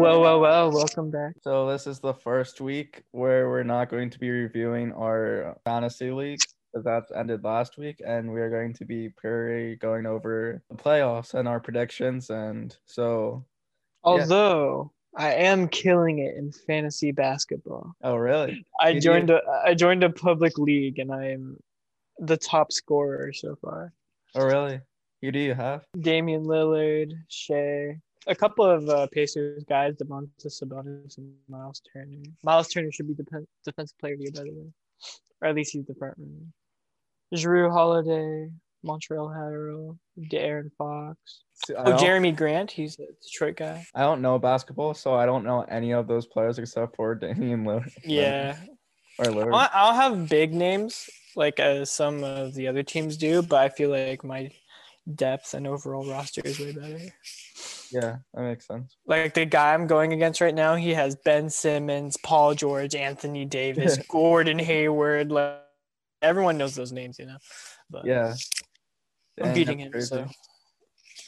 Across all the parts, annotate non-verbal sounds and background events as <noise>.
Well, well, well, welcome back. So this is the first week where we're not going to be reviewing our fantasy league because that's ended last week, and we are going to be purely going over the playoffs and our predictions. And so, Although I am killing it in fantasy basketball. oh really? I Did joined a I joined a public league and I am the top scorer so far. Oh really? Who do you have? Damian Lillard, Shai, a couple of uh, Pacers guys, Domantas Sabonis and Miles Turner. Miles Turner should be the defensive player of the year, by the way, or at least he's the front runner. Jrue Holiday, Montrezl Harrell, De'Aaron Fox. See, Oh, Jerami Grant, he's a Detroit guy. I don't know basketball, so I don't know any of those players except for Damian Lillard. Yeah, Or Lillard. I- I'll have big names like uh, some of the other teams do, but I feel like my depth and overall roster is way better. Yeah, that makes sense. Like the guy I'm going against right now, he has Ben Simmons, Paul George, Anthony Davis, <laughs> Gordon Hayward. Like everyone knows those names, you know. But Yeah. I'm Dang, beating him. crazy. So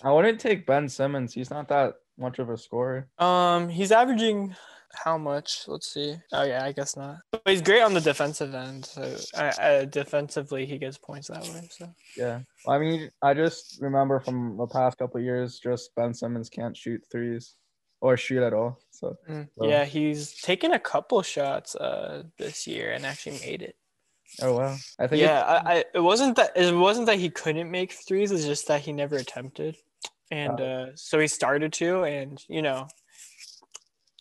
I wouldn't take Ben Simmons. He's not that much of a scorer. um, he's averaging how much? Let's see. Oh yeah, I guess not. But he's great on the defensive end. So uh, uh, defensively, he gets points that way. So. Yeah. I mean, I just remember from the past couple of years, just Ben Simmons can't shoot threes or shoot at all. So Mm, So- Yeah, he's taken a couple shots uh this year and actually made it. oh wow. I think Yeah, I, I it wasn't that it wasn't that he couldn't make threes, it's just that he never attempted. And uh so he started to and you know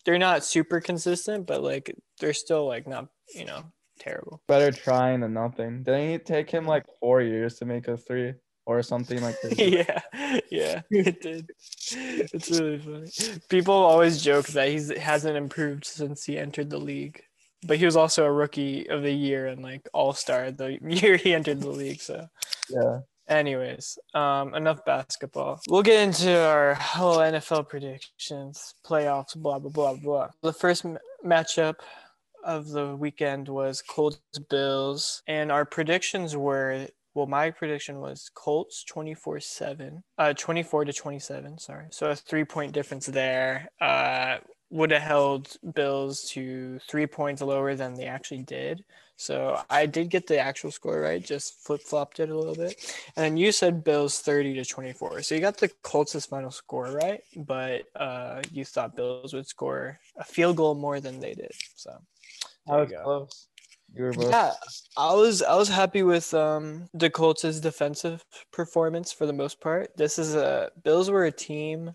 they're not super consistent, but like they're still like not, you know, terrible. better trying than nothing. Didn't it take him like four years to make a three or something like <laughs> that? yeah, yeah, it did. It's really funny. People always joke that he hasn't improved since he entered the league, but he was also a rookie of the year and like all star the <laughs> year he entered the league. So, yeah. Anyways, um, enough basketball. We'll get into our whole NFL predictions, playoffs, blah blah blah blah. The first m- matchup of the weekend was Colts Bills, and our predictions were well, my prediction was Colts 24 7, uh, 24 to 27, sorry. So a three point difference there. Uh, would have held Bills to three points lower than they actually did. So I did get the actual score right, just flip flopped it a little bit. And then you said Bills 30 to 24. So you got the Colts' final score right, but uh, you thought Bills would score a field goal more than they did. So I was you go. close. You were both. Yeah, I was I was happy with um the Colts' defensive performance for the most part. This is a Bills were a team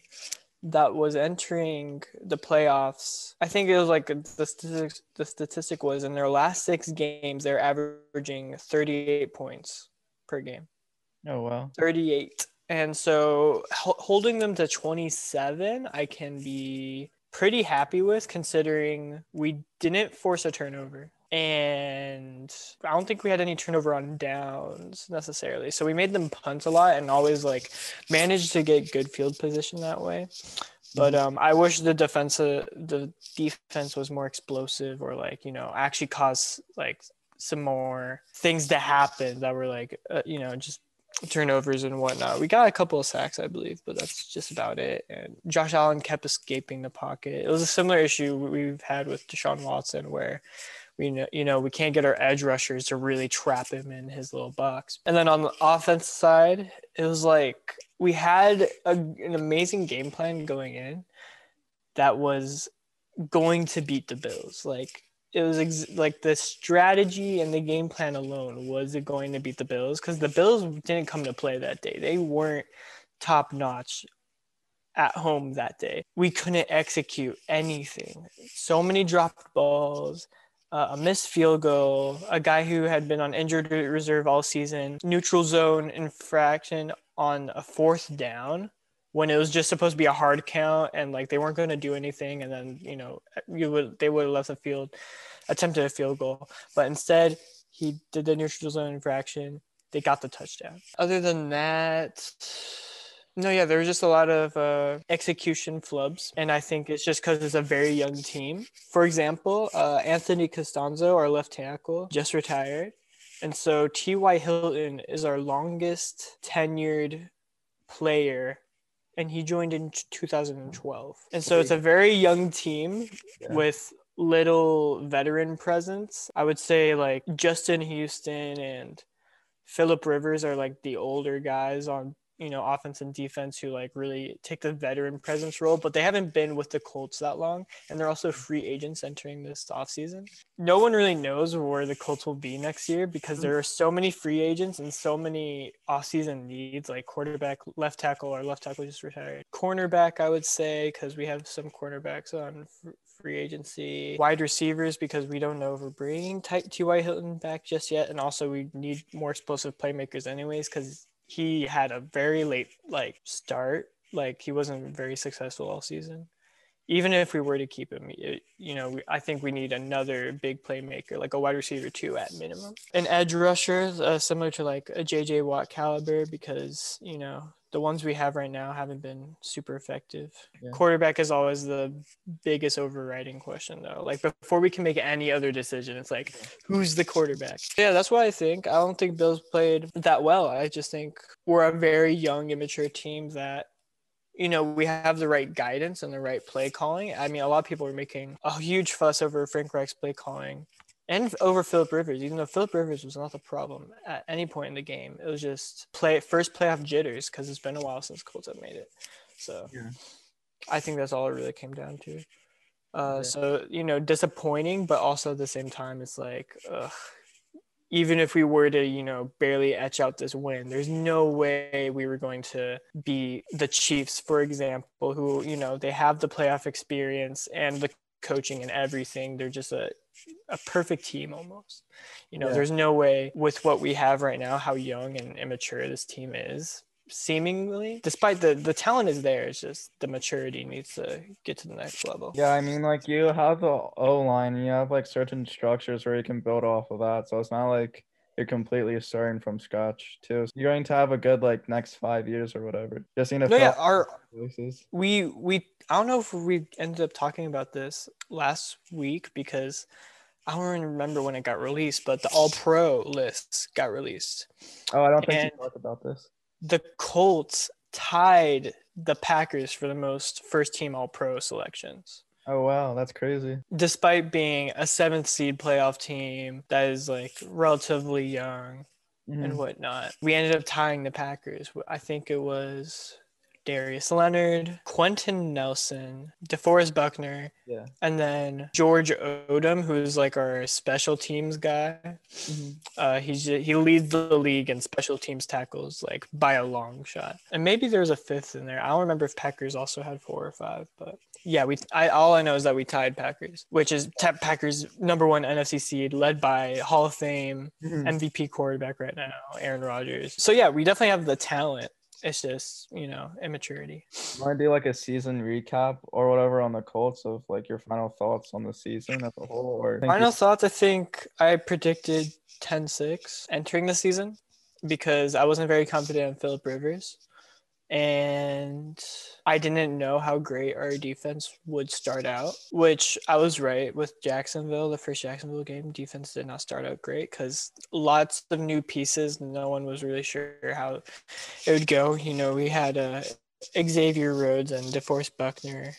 that was entering the playoffs. I think it was like the statistics the statistic was in their last 6 games they're averaging 38 points per game. Oh wow. 38. And so holding them to 27, I can be pretty happy with considering we didn't force a turnover. And I don't think we had any turnover on downs necessarily. So we made them punt a lot and always like managed to get good field position that way. But um, I wish the defense, the defense was more explosive or like you know actually cause like some more things to happen that were like uh, you know just turnovers and whatnot. We got a couple of sacks, I believe, but that's just about it. And Josh Allen kept escaping the pocket. It was a similar issue we've had with Deshaun Watson, where we know you know we can't get our edge rushers to really trap him in his little box. And then on the offense side, it was like we had a, an amazing game plan going in that was going to beat the Bills. Like it was ex- like the strategy and the game plan alone was it going to beat the Bills because the Bills didn't come to play that day. They weren't top notch at home that day. We couldn't execute anything. So many dropped balls, uh, a missed field goal, a guy who had been on injured reserve all season, neutral zone infraction on a fourth down when it was just supposed to be a hard count and like they weren't going to do anything and then you know you would they would have left the field attempted a field goal. But instead he did the neutral zone infraction. They got the touchdown. Other than that no yeah there was just a lot of uh, execution flubs and i think it's just because it's a very young team for example uh, anthony castonzo our left tackle just retired and so ty hilton is our longest tenured player and he joined in 2012. And so it's a very young team Yeah. with little veteran presence. I would say like Justin Houston and Philip Rivers are like the older guys on you know offense and defense who like really take the veteran presence role, but they haven't been with the Colts that long, and they're also free agents entering this offseason. No one really knows where the Colts will be next year because hmm. there are so many free agents and so many offseason needs, like quarterback, left tackle, or left tackle just retired, cornerback, I would say, because we have some cornerbacks on fr- free agency, wide receivers because we don't know if we're bringing Ty- T.Y. Hilton back just yet, and also we need more explosive playmakers anyways because he had a very late like start, like he wasn't very successful all season. Even if we were to keep him, it, you know, we, I think we need another big playmaker, like a wide receiver two at minimum, an edge rusher uh, similar to like a JJ Watt caliber, because you know the ones we have right now haven't been super effective. Yeah. Quarterback is always the biggest overriding question, though. Like before we can make any other decision, it's like who's the quarterback? Yeah, that's what I think. I don't think Bills played that well. I just think we're a very young, immature team that you know, we have the right guidance and the right play calling. I mean, a lot of people were making a huge fuss over Frank Reich's play calling and over Philip Rivers, even though Philip Rivers was not the problem at any point in the game. It was just play first playoff jitters because it's been a while since Colts have made it. So Yeah. I think that's all it really came down to. Uh, Yeah. So you know, disappointing, but also at the same time, it's like, ugh, even if we were to, you know, barely etch out this win, there's no way we were going to be the Chiefs, for example, who, you know, they have the playoff experience and the coaching and everything. They're just a, a perfect team almost. You know, Yeah. there's no way with what we have right now, how young and immature this team is, seemingly, despite the the talent is there, it's just the maturity needs to get to the next level. Yeah, I mean, like you have the O line, you have like certain structures where you can build off of that. So it's not like you're completely starting from scratch, too. So you're going to have a good like next five years or whatever. Just to No, yeah, our places. we we I don't know if we ended up talking about this last week because I don't even remember when it got released, but the All Pro lists got released. Oh, I don't think And- you talked about this. The Colts tied the Packers for the most first team All Pro selections. Oh wow, that's crazy. Despite being a seventh seed playoff team that is like relatively young and Mhm. whatnot, we ended up tying the Packers. I think it was Darius Leonard, Quenton Nelson, DeForest Buckner, Yeah. and then George Odum, who's like our special teams guy. Uh, he's he leads the league in special teams tackles like by a long shot. And maybe there's a fifth in there. I don't remember if Packers also had four or five, but yeah, we. I all I know is that we tied Packers, which is ta- Packers number one NFC seed, led by Hall of Fame Mhm. MVP quarterback right now, Aaron Rodgers. So yeah, we definitely have the talent. It's just you know immaturity. Want to do like a season recap or whatever on the Colts of like your final thoughts on the season as a whole? Or Final thoughts. I think I predicted 10-6 entering the season because I wasn't very confident in Philip Rivers, and I didn't know how great our defense would start out. Which I was right with Jacksonville. The first Jacksonville game, defense did not start out great because lots of new pieces. No one was really sure how it would go. You know, we had uh, Xavier Rhodes and DeForest Buckner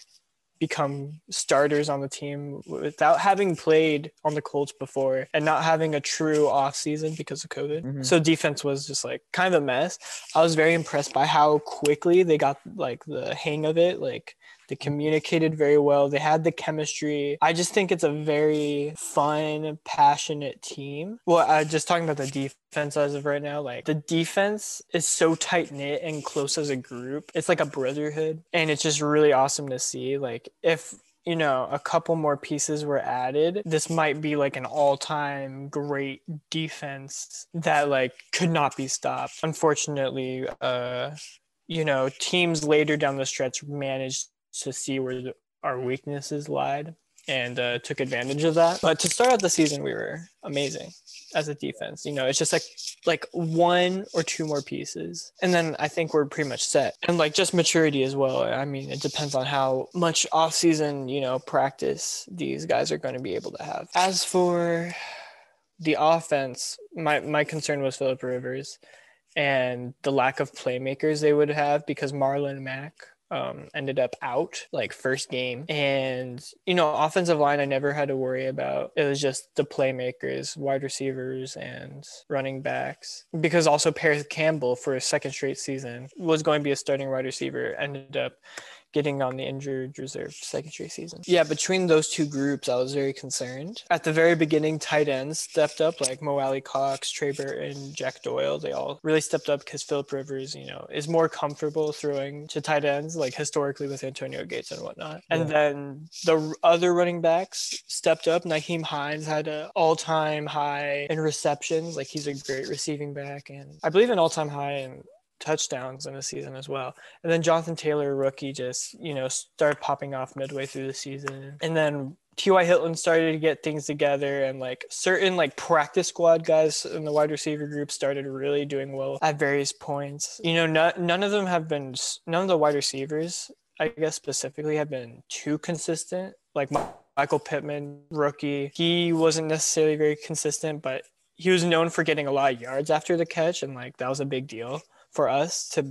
become starters on the team without having played on the Colts before and not having a true off season because of COVID. Mhm. So defense was just like kind of a mess. I was very impressed by how quickly they got like the hang of it. Like they communicated very well. They had the chemistry. I just think it's a very fun, passionate team. Well, uh, just talking about the defense as of right now, like the defense is so tight knit and close as a group. It's like a brotherhood, and it's just really awesome to see. Like if you know a couple more pieces were added, this might be like an all-time great defense that like could not be stopped. Unfortunately, uh, you know, teams later down the stretch managed to see where our weaknesses lied and uh, took advantage of that. But to start out the season, we were amazing as a defense. You know, it's just like like one or two more pieces, and then I think we're pretty much set. And like just maturity as well. I mean, it depends on how much off-season you know practice these guys are going to be able to have. As for the offense, my my concern was Philip Rivers and the lack of playmakers they would have because Marlon Mack um, ended up out like first game. And, you know, offensive line, I never had to worry about. It was just the playmakers, wide receivers, and running backs. Because also Parris Campbell for a second straight season was going to be a starting wide receiver, ended up getting on the injured reserve second straight season. Yeah, between those two groups, I was very concerned. At the very beginning, tight ends stepped up like Mo Alie-Cox, Trey Burton, Jack Doyle. They all really stepped up because Philip Rivers, you know, is more comfortable throwing to tight ends, like historically with Antonio Gates and whatnot. Yeah. And then the other running backs stepped up. Nyheim Hines had an all-time high in receptions. Like he's a great receiving back, and I believe an all-time high in touchdowns in the season as well. And then Jonathan Taylor, rookie, just, you know, started popping off midway through the season. And then T.Y. Hilton started to get things together and like certain like practice squad guys in the wide receiver group started really doing well at various points. You know, not, none of them have been, none of the wide receivers, I guess specifically, have been too consistent. Like Michael Pittman, rookie, he wasn't necessarily very consistent, but he was known for getting a lot of yards after the catch. And like that was a big deal for us to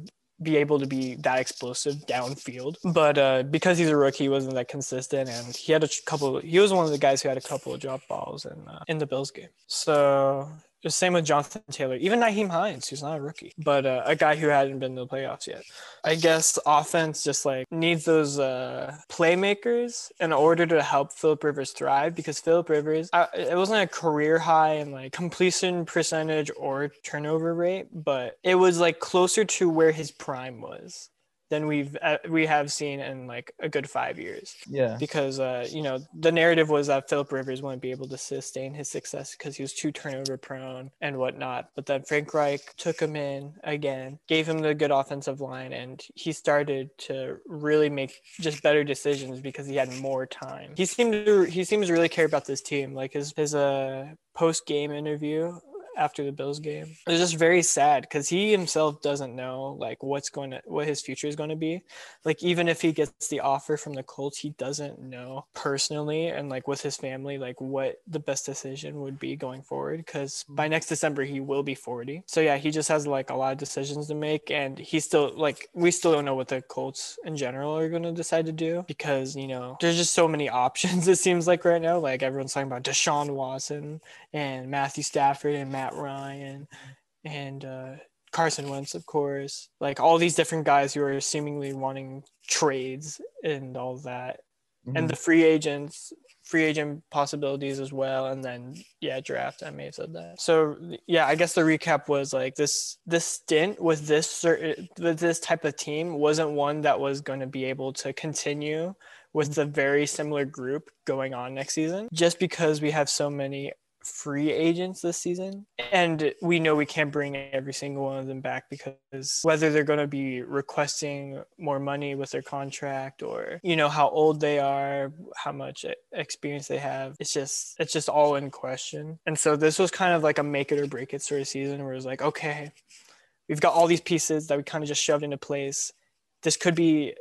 be able to be that explosive downfield. But uh, because he's a rookie, he wasn't that consistent, and he had a couple. He was one of the guys who had a couple of drop balls in uh, in the Bills game. So same with Jonathan Taylor, even Nyheim Hines, who's not a rookie, but uh, a guy who hadn't been to the playoffs yet. I guess offense just like needs those uh, playmakers in order to help Philip Rivers thrive because Philip Rivers, I, it wasn't a career high in like completion percentage or turnover rate, but it was like closer to where his prime was than we've uh, we have seen in like a good five years. Yeah. Because uh, you know the narrative was that Philip Rivers wouldn't be able to sustain his success because he was too turnover prone and whatnot. But then Frank Reich took him in again, gave him the good offensive line, and he started to really make just better decisions because he had more time. He seemed to he seems to really care about this team. Like his his uh post game interview after the Bills game. It's just very sad because he himself doesn't know like what's going to what his future is going to be. Like even if he gets the offer from the Colts, he doesn't know personally and like with his family like what the best decision would be going forward. Because by next December he will be 40. So yeah, he just has like a lot of decisions to make, and he still like we still don't know what the Colts in general are going to decide to do because you know there's just so many <laughs> options. It seems like right now, like everyone's talking about Deshaun Watson and Matthew Stafford and Matt Ryan and uh, Carson Wentz, of course. Like all these different guys who are seemingly wanting trades and all that. Mm-hmm. And the free agents, free agent possibilities as well. And then yeah, draft. I may have said that. So yeah, I guess the recap was like this this stint with this certain with this type of team wasn't one that was going to be able to continue with the very similar group going on next season just because we have so many free agents this season. And we know we can't bring every single one of them back because whether they're going to be requesting more money with their contract or, you know, how old they are, how much experience they have, it's just, it's just all in question. And so this was kind of like a make it or break it sort of season where it's like, okay, we've got all these pieces that we kind of just shoved into place. This could be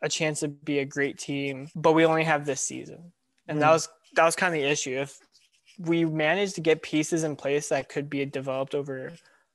a chance to be a great team, but we only have this season. And mm. that was that was kind of the issue. If we managed to get pieces in place that could be developed over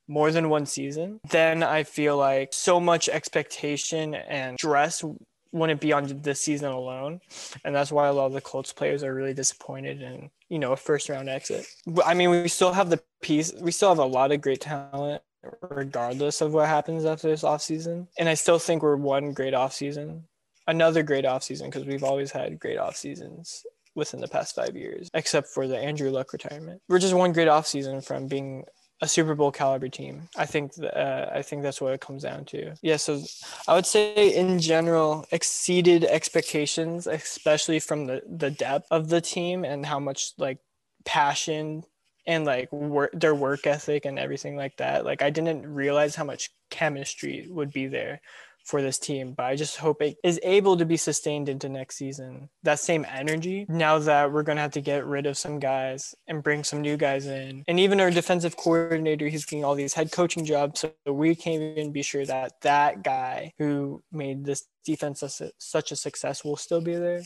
more than one season, then I feel like so much expectation and stress wouldn't be on this season alone. And that's why a lot of the Colts players are really disappointed in, you know, a first round exit. I mean, we still have the piece, we still have a lot of great talent regardless of what happens after this offseason. And I still think we're one great offseason, another great offseason, because we've always had great off seasons within the past five years, except for the Andrew Luck retirement. We're just one great offseason from being a Super Bowl caliber team. I think uh, I think that's what it comes down to. Yeah, so I would say in general exceeded expectations, especially from the the depth of the team and how much like passion and like work their work ethic and everything like that. Like I didn't realize how much chemistry would be there for this team, but I just hope it is able to be sustained into next season. That same energy now that we're going to have to get rid of some guys and bring some new guys in. And even our defensive coordinator, he's getting all these head coaching jobs. So we can't even be sure that that guy who made this defense such a success will still be there.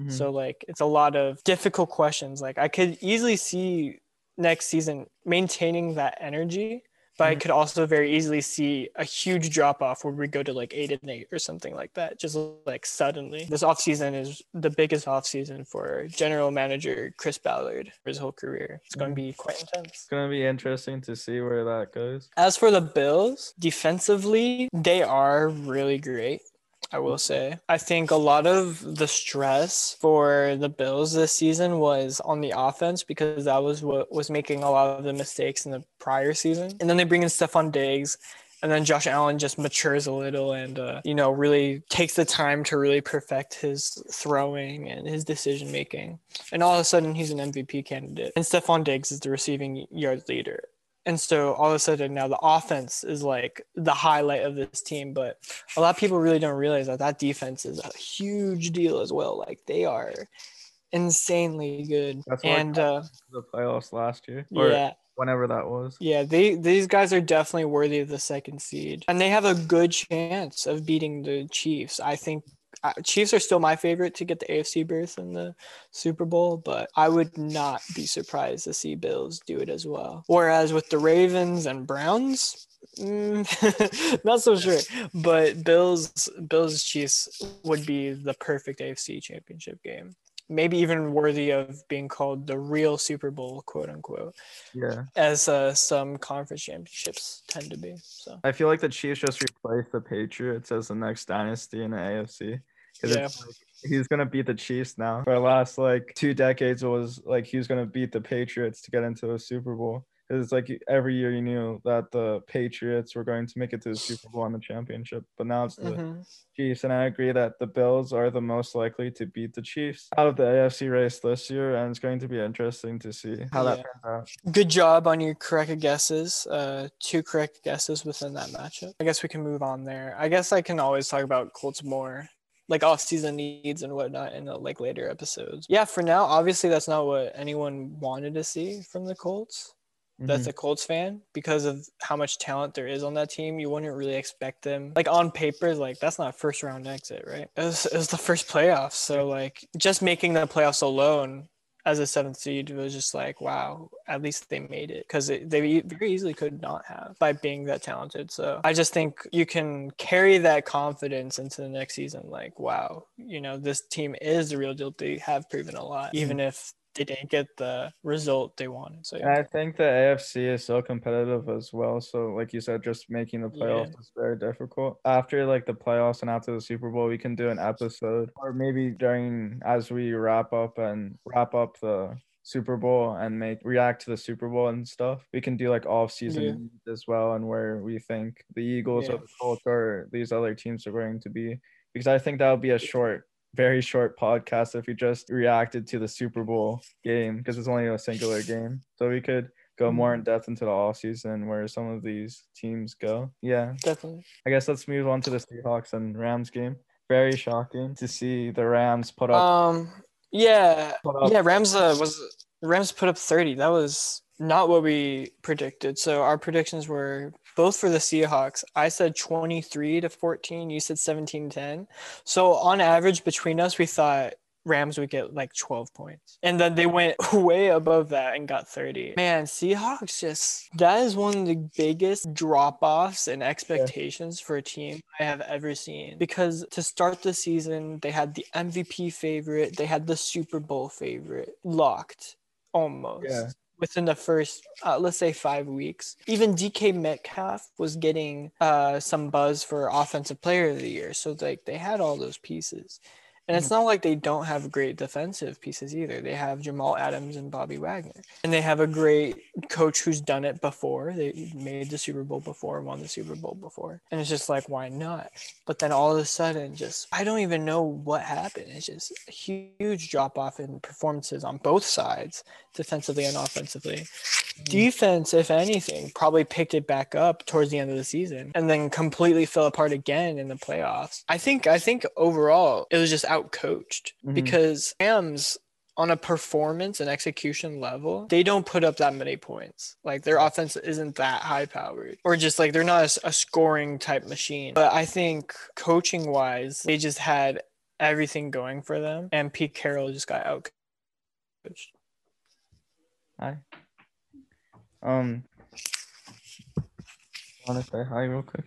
Mm-hmm. So, like, it's a lot of difficult questions. Like, I could easily see next season maintaining that energy but I Mhm. could also very easily see a huge drop off where we go to like eight and eight or something like that. Just like suddenly. This offseason is the biggest offseason for general manager Chris Ballard for his whole career. It's going to be quite intense. It's gonna be interesting to see where that goes. As for the Bills, defensively, they are really great. I will say. I think a lot of the stress for the Bills this season was on the offense because that was what was making a lot of the mistakes in the prior season. And then they bring in Stefon Diggs. And then Josh Allen just matures a little and, uh, you know, really takes the time to really perfect his throwing and his decision making. And all of a sudden, he's an MVP candidate. And Stefon Diggs is the receiving yards leader. And so all of a sudden now the offense is like the highlight of this team, but a lot of people really don't realize that that defense is a huge deal as well. Like they are insanely good. That's and uh, The playoffs last year, or yeah, whenever that was. yeah, they these guys are definitely worthy of the second seed, and they have a good chance of beating the Chiefs. I think Chiefs are still my favorite to get the AFC berth in the Super Bowl, but I would not be surprised to see Bills do it as well. Whereas with the Ravens and Browns. mm, <laughs> not so sure, but Bills, Bills Chiefs would be the perfect AFC Championship game. Maybe even worthy of being called the real Super Bowl, quote unquote Yeah, as uh, some conference championships tend to be. So I feel like the Chiefs just replaced the Patriots as the next dynasty in the AFC. Yeah. it's like he's gonna beat the Chiefs now. For the last like two decades, it was like he was gonna beat the Patriots to get into a Super Bowl. It's like every year you knew that the Patriots were going to make it to the Super Bowl and the championship, but now it's the mhm. Chiefs, and I agree that the Bills are the most likely to beat the Chiefs out of the AFC race this year, and it's going to be interesting to see how that Yeah. turns out. good job on your correct guesses. Uh, two correct guesses within that matchup. I guess we can move on there. I guess I can always talk about Colts more. Like off-season needs and whatnot in the like later episodes. Yeah, for now, obviously that's not what anyone wanted to see from the Colts. That's Mhm. a Colts fan because of how much talent there is on that team. You wouldn't really expect them like on paper, like that's not first round exit, right? It was, it was the first playoffs, so like just making the playoffs alone as a seventh seed was just like wow. At least they made it because they very easily could not have by being that talented. So I just think you can carry that confidence into the next season. Like wow, you know this team is the real deal. They have proven a lot, even if they didn't get the result they wanted. So yeah. I think the AFC is so competitive as well. So, like you said, just making the playoffs is very difficult. After like the playoffs and after the Super Bowl, we can do an episode, or maybe during as we wrap up and wrap up the Super Bowl and make react to the Super Bowl and stuff. We can do like off season Yeah. as well, and where we think the Eagles Yeah. or the Colts or these other teams are going to be. Because I think that would be a short very short podcast if we just reacted to the Super Bowl game because it's only a singular game. So we could go more in depth into the off season where some of these teams go. Yeah. Definitely. I guess let's move on to the Seahawks and Rams game. Very shocking to see the Rams put up, Um. Yeah. up Yeah. Rams uh, was Rams put up thirty. That was not what we predicted. So our predictions were both for the Seahawks. I said twenty three to fourteen. You said 17-10. So on average between us, we thought Rams would get like 12 points. And then they went <laughs> way above that and got 30. Man, Seahawks just that is one of the biggest drop-offs and expectations for a team I have ever seen. Because to start the season, they had the MVP favorite, they had the Super Bowl favorite locked almost. Yeah. Within the first, uh, let's say, five weeks, even DK Metcalf was getting uh, some buzz for Offensive Player of the Year. So, like, they had all those pieces. And it's mm-hmm. not like they don't have great defensive pieces either. They have Jamal Adams and Bobby Wagner. And they have a great coach who's done it before. They made the Super Bowl before, won the Super Bowl before. And it's just like, why not? But then all of a sudden, just, I don't even know what happened. It's just a huge drop off in performances on both sides, defensively and offensively. Mm-hmm. Defense, if anything, probably picked it back up towards the end of the season and then completely fell apart again in the playoffs. I think I think overall it was just out coached Mhm. because Rams on a performance and execution level, they don't put up that many points. Like their offense isn't that high powered, or just like they're not a scoring type machine. But I think coaching wise, they just had everything going for them, and Pete Carroll just got out coached. Hi. Um want to say hi real quick?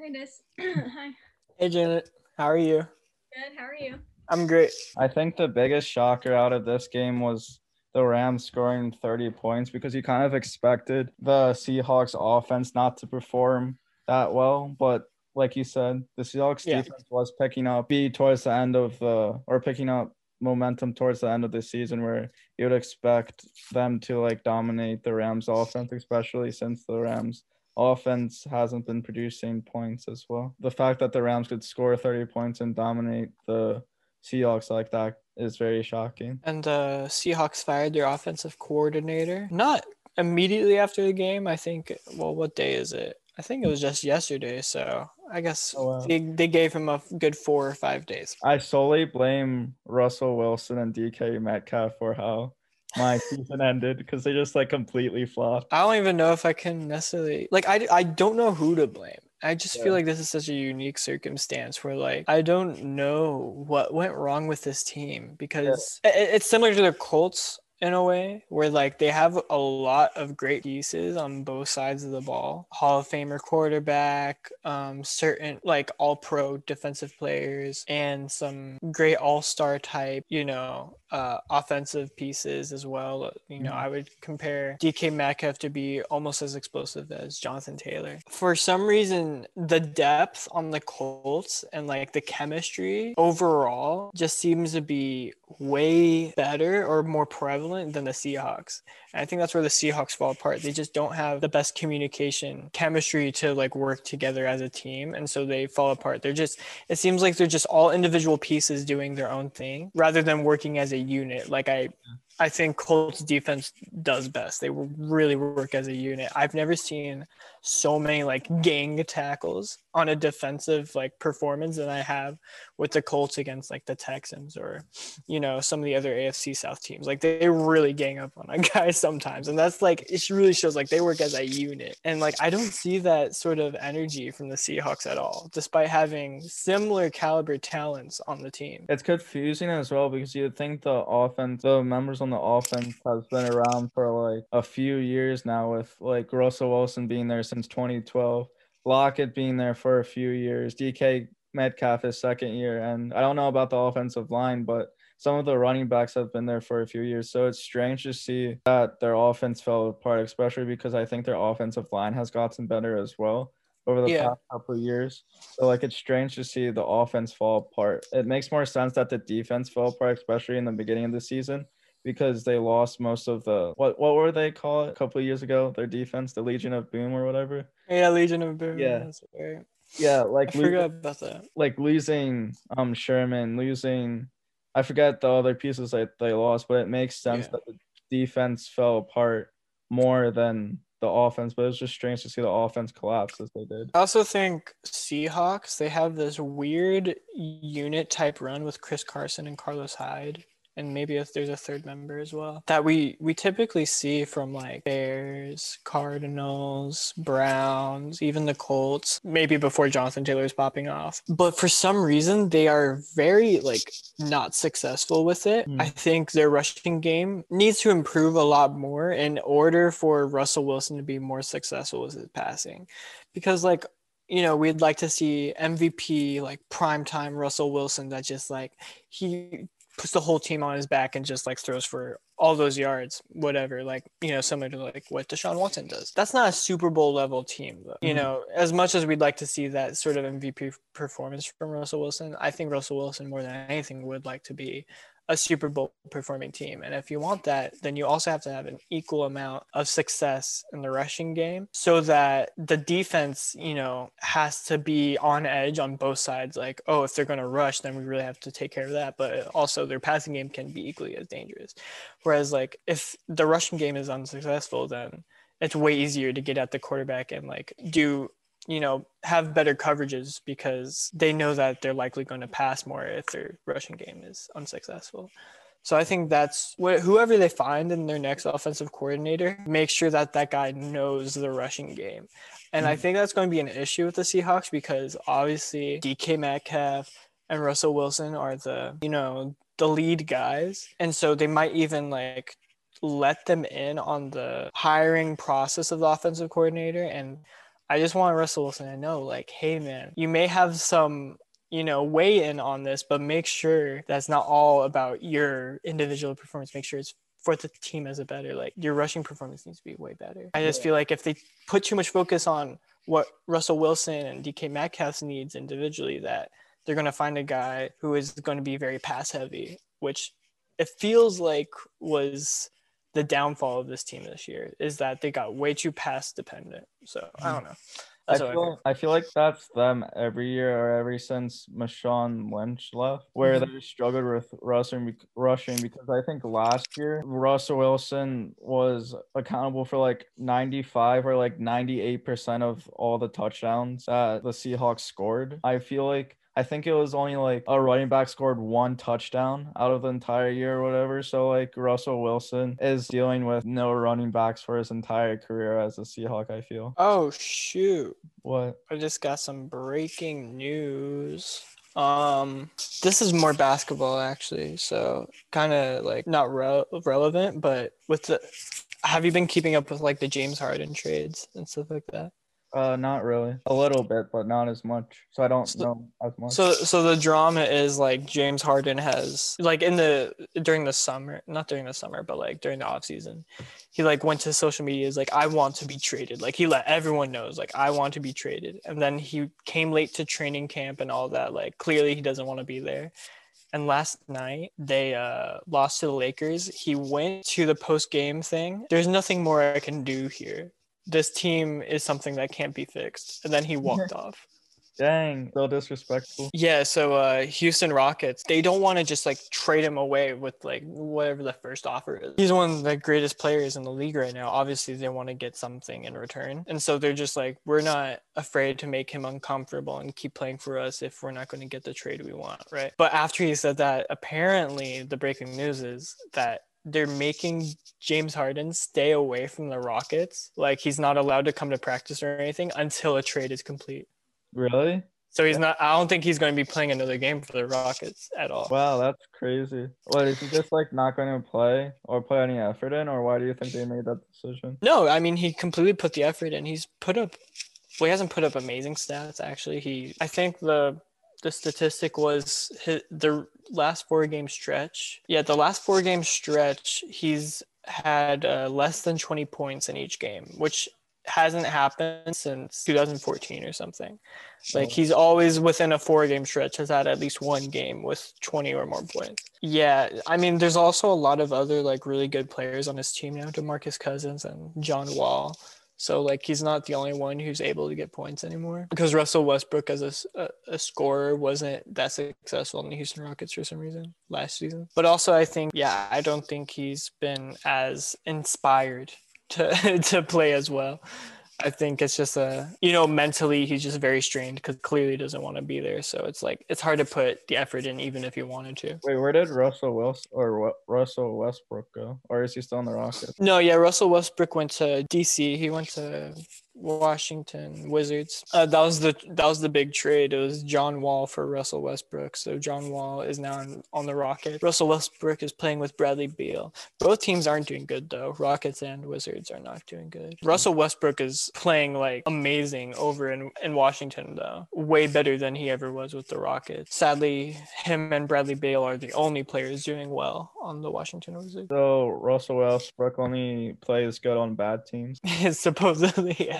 Hi, Des. <clears throat> Hi. Hey Janet, how are you? Good. How are you? I'm great. I think the biggest shocker out of this game was the Rams scoring 30 points because you kind of expected the Seahawks offense not to perform that well. But like you said, the Seahawks Yeah. defense was picking up speed towards the end of the or picking up momentum towards the end of the season where you would expect them to like dominate the Rams offense, especially since the Rams offense hasn't been producing points as well. The fact that the Rams could score 30 points and dominate the Seahawks like that is very shocking. And the Seahawks fired their offensive coordinator. Not immediately after the game. I think. Well, what day is it? I think it was just yesterday. So I guess Oh, wow. they, they gave him a good four or five days. I solely blame Russell Wilson and DK Metcalf for how my season ended because they just like completely flopped. I don't even know if I can necessarily like I, I don't know who to blame. I just Yeah. feel like this is such a unique circumstance where like I don't know what went wrong with this team because i- i- it's similar to the Colts in a way where like they have a lot of great pieces on both sides of the ball. Hall of Famer quarterback, um, certain like all pro defensive players and some great all-star type, you know, uh, offensive pieces as well. You know, Mhm. I would compare DK Metcalf to be almost as explosive as Jonathan Taylor. For some reason, the depth on the Colts and like the chemistry overall just seems to be way better or more prevalent than the Seahawks. And I think that's where the Seahawks fall apart. They just don't have the best communication, chemistry to like work together as a team. And so they fall apart. They're just, it seems like they're just all individual pieces doing their own thing rather than working as a unit. Like I, I think Colts defense does best. They really work as a unit. I've never seen so many like gang tackles on a defensive like performance than I have with the Colts against like the Texans or you know some of the other AFC South teams. Like they really gang up on a <laughs> guy sometimes, and that's like it really shows like they work as a unit. And like I don't see that sort of energy from the Seahawks at all, despite having similar caliber talents on the team. It's confusing as well because you'd think the offense, the members on the offense has been around for like a few years now with like Russell Wilson being there since 2012, Lockett being there for a few years, DK Metcalf his second year. And I don't know about the offensive line, but some of the running backs have been there for a few years. So it's strange to see that their offense fell apart, especially because I think their offensive line has gotten better as well over the Yeah. past couple of years. So like it's strange to see the offense fall apart. It makes more sense that the defense fell apart, especially in the beginning of the season, because they lost most of the what what were they called a couple of years ago? Their defense, the Legion of Boom or whatever. Yeah, Legion of Boom. Yeah. right. Yeah, I like lo- forgot about that. like losing um Sherman, losing I forget the other pieces that they lost, but it makes sense Yeah. that the defense fell apart more than the offense. But it's just strange to see the offense collapse as they did. I also think Seahawks, they have this weird unit type run with Chris Carson and Carlos Hyde. And maybe if there's a third member as well that we we typically see from like Bears, Cardinals, Browns, even the Colts, maybe before Jonathan Taylor is popping off. But for some reason, they are very like not successful with it. Hmm. I think their rushing game needs to improve a lot more in order for Russell Wilson to be more successful with his passing because like you know we'd like to see mvp like primetime russell wilson that just like he puts the whole team on his back and just like throws for all those yards whatever like you know similar to like what deshaun watson does that's not a super bowl level team though you Mhm. know as much as we'd like to see that sort of mvp performance from russell wilson i think russell wilson more than anything would like to be a Super Bowl performing team. And if you want that, then you also have to have an equal amount of success in the rushing game so that the defense, you know, has to be on edge on both sides. Like, oh, if they're going to rush, then we really have to take care of that. But also, their passing game can be equally as dangerous. Whereas, like, if the rushing game is unsuccessful, then it's way easier to get at the quarterback and like do you know, have better coverages because they know that they're likely going to pass more if their rushing game is unsuccessful. So I think that's what whoever they find in their next offensive coordinator, make sure that that guy knows the rushing game. And I Mhm. think that's going to be an issue with the Seahawks because obviously DK Metcalf and Russell Wilson are the, you know, the lead guys. And so they might even like let them in on the hiring process of the offensive coordinator and I just want Russell Wilson to know, like, hey man, you may have some you know, weigh in on this, but make sure that's not all about your individual performance. Make sure it's for the team as a better. Like your rushing performance needs to be way better. I just Yeah. feel like if they put too much focus on what Russell Wilson and DK Metcalf needs individually, that they're going to find a guy who is going to be very pass heavy, which it feels like was the downfall of this team this year is that they got way too pass dependent. So I don't know. I That's I feel. I feel like that's them every year or ever since Marshawn Lynch left, where Mhm. they struggled with rushing, rushing because I think last year Russell Wilson was accountable for like 95 or like 98% of all the touchdowns that the Seahawks scored. I feel like I think it was only like a running back scored one touchdown out of the entire year or whatever. So like Russell Wilson is dealing with no running backs for his entire career as a Seahawk, I feel. Oh shoot. What? I just got some breaking news. Um, this is more basketball actually, so kind of like not re- relevant, but with the, have you been keeping up with like the James Harden trades and stuff like that? Uh, not really. A little bit, but not as much. So I don't So- know as much. So, so the drama is like James Harden has like in the during the summer, not during the summer, but like during the off season, he like went to social media. Is like, I want to be traded. Like he let everyone knows, like I want to be traded. And then he came late to training camp and all that. Like clearly he doesn't want to be there. And last night they uh, lost to the Lakers. He went to the post game thing. There's nothing more I can do here. This team is something that can't be fixed. And then he walked off. Dang, so disrespectful. Yeah, so uh Houston Rockets, they don't want to just like trade him away with like whatever the first offer is. He's one of the greatest players in the league right now. Obviously, they want to get something in return. And so they're just like, we're not afraid to make him uncomfortable and keep playing for us if we're not going to get the trade we want, right? But after he said that, apparently the breaking news is that they're making James Harden stay away from the Rockets. Like he's not allowed to come to practice or anything until a trade is complete. Really? So he's not. I don't think he's going to be playing another game for the Rockets at all. Wow, that's crazy. What is he just like not going to play or put any effort in, or why do you think they made that decision? No, I mean he completely put the effort in. He's put up. Well, he hasn't put up amazing stats actually. He. I think the the statistic was his, the last four game stretch. Yeah, the last four game stretch, he's had uh, less than twenty points in each game, which hasn't happened since 2014 or something. Like he's always within a four game stretch has had at least one game with 20 or more points. Yeah, I mean there's also a lot of other like really good players on his team now, DeMarcus Cousins and John Wall. So like he's not the only one who's able to get points anymore because Russell Westbrook as a a scorer wasn't that successful in the Houston Rockets for some reason last season. But also I think yeah, I don't think he's been as inspired to <laughs> to play as well. I think it's just a you know mentally he's just very strained because clearly doesn't want to be there. So it's like it's hard to put the effort in even if you wanted to. Wait, where did Russell Wilson or Russell Westbrook go, or is he still in the Rockets? No, yeah, Russell Westbrook went to DC. He went to Washington Wizards. Uh, that was the that was the big trade. It was John Wall for Russell Westbrook. So John Wall is now on, on the Rockets. Russell Westbrook is playing with Bradley Beal. Both teams aren't doing good though. Rockets and Wizards are not doing good. Russell Westbrook is playing like amazing over in in Washington though. Way better than he ever was with the Rockets. Sadly, him and Bradley Beal are the only players doing well on the Washington Wizards. So Russell Westbrook only plays good on bad teams. <laughs> supposedly yeah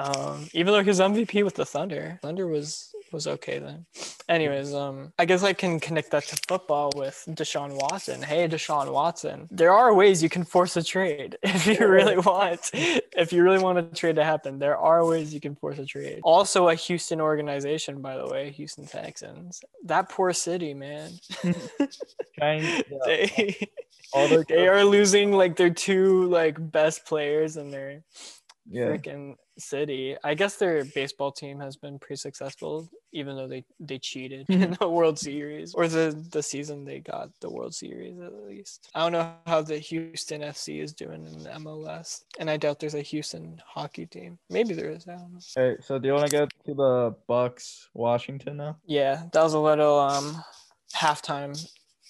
um even though he was mvp with the thunder thunder was was okay then. Anyways um i guess i can connect that to football with deshaun watson. Hey deshaun watson there are ways you can force a trade <laughs> if you really want if you really want a trade to happen. There are ways you can force a trade. Also a houston organization by the way houston texans. That poor city man. <laughs> Trying, they all they are losing like their two like best players in their yeah. freaking city. I guess their baseball team has been pretty successful, even though they they cheated in the World Series or the the season they got the World Series at least. I don't know how the Houston FC is doing in the MLS, and I doubt there's a Houston hockey team. Maybe there is. I don't know. Hey, so do you want to go to the Bucs Washington now? Yeah, that was a little um halftime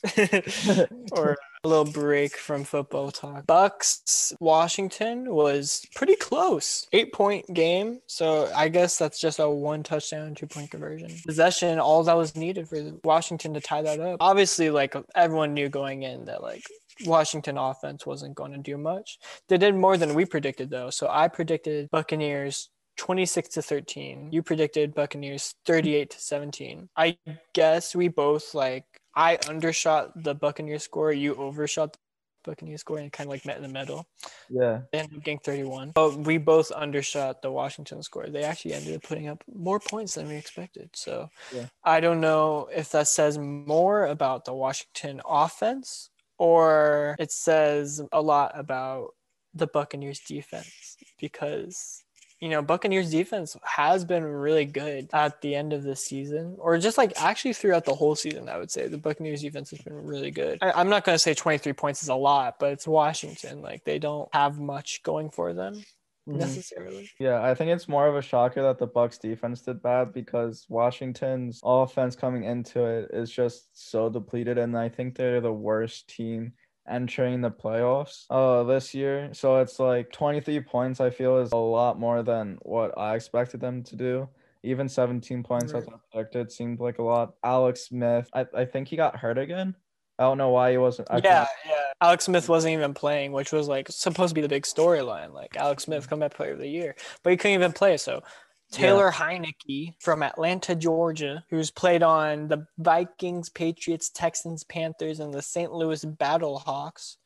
<laughs> or a little break from football talk. Bucs Washington was pretty close. Eight point game. So I guess that's just a one touchdown, two point conversion. Possession, all that was needed for Washington to tie that up. Obviously, like everyone knew going in that like Washington offense wasn't going to do much. They did more than we predicted though. So I predicted Buccaneers 26 to 13. You predicted Buccaneers 38 to 17. I guess we both like I undershot the Buccaneers score, you overshot the Buccaneers score and kind of like met in the middle. Yeah. They ended up getting 31. But we both undershot the Washington score. They actually ended up putting up more points than we expected. So Yeah. I don't know if that says more about the Washington offense or it says a lot about the Buccaneers defense because you know Buccaneers defense has been really good at the end of the season or just like actually throughout the whole season I would say the Buccaneers defense has been really good. I, I'm not going to say 23 points is a lot but it's Washington like they don't have much going for them Mhm. necessarily. Yeah, I think it's more of a shocker that the Bucs defense did bad because Washington's offense coming into it is just so depleted, and I think they're the worst team entering the playoffs uh this year. So it's like 23 points I feel is a lot more than what I expected them to do. Even 17 points as Right. I expected seemed like a lot. Alex Smith, I, I think he got hurt again. I don't know why he wasn't. I yeah, yeah. Alex Smith wasn't even playing, which was like supposed to be the big storyline. Like Alex Smith comeback player of the year, but he couldn't even play. So Taylor Heinicke from Atlanta, Georgia, who's played on the Vikings, Patriots, Texans, Panthers, and the St. Louis Battlehawks,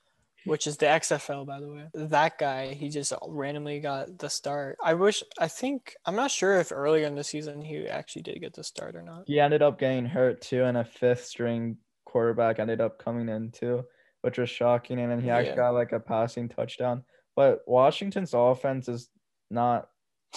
which is the XFL, by the way. That guy, he just randomly got the start. I wish, I think, I'm not sure if earlier in the season he actually did get the start or not. He ended up getting hurt too, and a fifth string quarterback ended up coming in too, which was shocking. And then he actually Yeah. got like a passing touchdown. But Washington's offense is not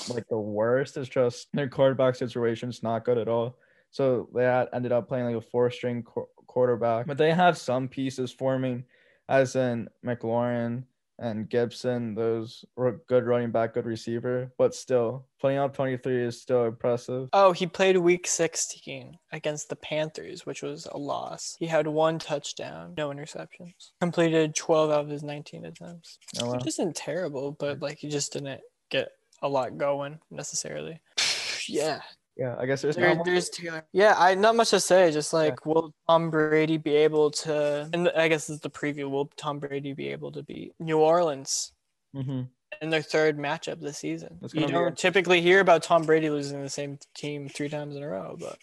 like the worst. It's just their quarterback situation's not good at all. So they had, ended up playing like a four string qu- quarterback, but they have some pieces forming, as in McLaurin and Gibson. Those were good running back, good receiver, but still putting up 23 is still impressive. Oh, he played week 16 against the Panthers, which was a loss. He had one touchdown, no interceptions. Completed 12 out of his 19 attempts, Oh, wow. which isn't terrible, but like he just didn't get a lot going necessarily. <sighs> yeah, Yeah, I guess there's there, not there's Taylor. Yeah, I not much to say. Just like, will Tom Brady be able to? And I guess this is the preview. Will Tom Brady be able to beat New Orleans Mhm. in their third matchup this season? You don't typically hear about Tom Brady losing the same team three times in a row, but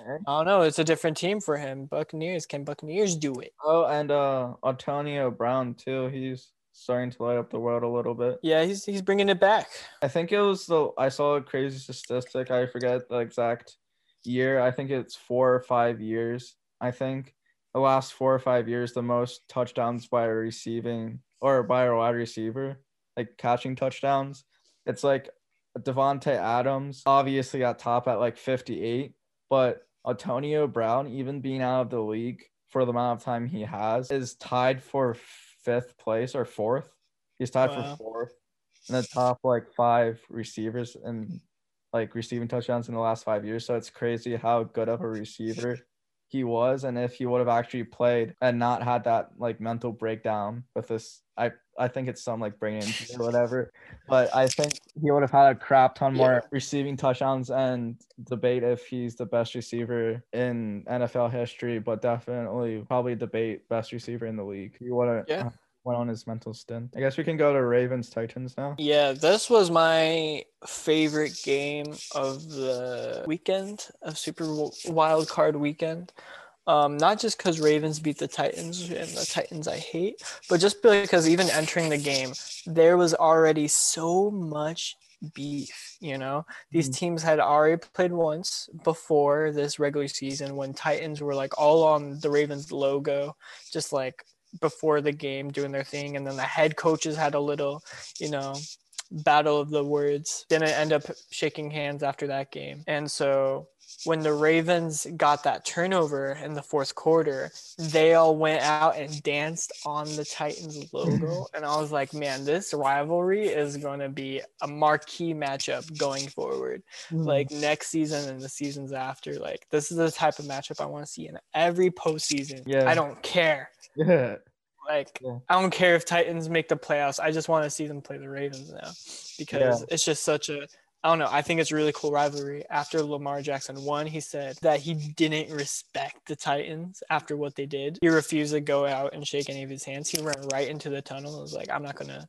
Alright. I don't know. It's a different team for him. Buccaneers. Can Buccaneers do it? Oh, and uh, Antonio Brown too. He's starting to light up the world a little bit. Yeah, he's he's bringing it back. I think it was the I saw a crazy statistic. I forget the exact year. I think it's four or five years. I think the last four or five years, the most touchdowns by a receiving or by a wide receiver, like catching touchdowns. It's like Davante Adams, obviously at top at like 58, but Antonio Brown, even being out of the league for the amount of time he has, is tied for fifth place or fourth. He's tied Wow. for fourth in the top like five receivers and like receiving touchdowns in the last five years. So it's crazy how good of a receiver he was. And if he would have actually played and not had that like mental breakdown with this, I I think it's some like brain injury or whatever. But I think he would have had a crap ton more Yeah. receiving touchdowns and debate if he's the best receiver in NFL history, but definitely probably debate best receiver in the league. He would have Yeah. Uh, went on his mental stint. I guess we can go to Ravens Titans now. Yeah, this was my favorite game of the weekend of Super Wild Card weekend. Um, not just because Ravens beat the Titans and the Titans I hate, but just because even entering the game, there was already so much beef. You know, these Mhm. teams had already played once before this regular season when Titans were like all on the Ravens logo, just like before the game doing their thing, and then the head coaches had a little, you know, battle of the words. Didn't end up shaking hands after that game. And so when the Ravens got that turnover in the fourth quarter, they all went out and danced on the Titans logo. <laughs> and I was like, man, this rivalry is going to be a marquee matchup going forward. Mm. Like next season and the seasons after. Like, this is the type of matchup I want to see in every postseason. Yeah. I don't care Yeah. Like Yeah. I don't care if Titans make the playoffs. I just want to see them play the Ravens now because it's just such a I don't know. I think it's a really cool rivalry. After Lamar Jackson won, he said that he didn't respect the Titans after what they did. He refused to go out and shake any of his hands. He ran right into the tunnel. It was like, I'm not gonna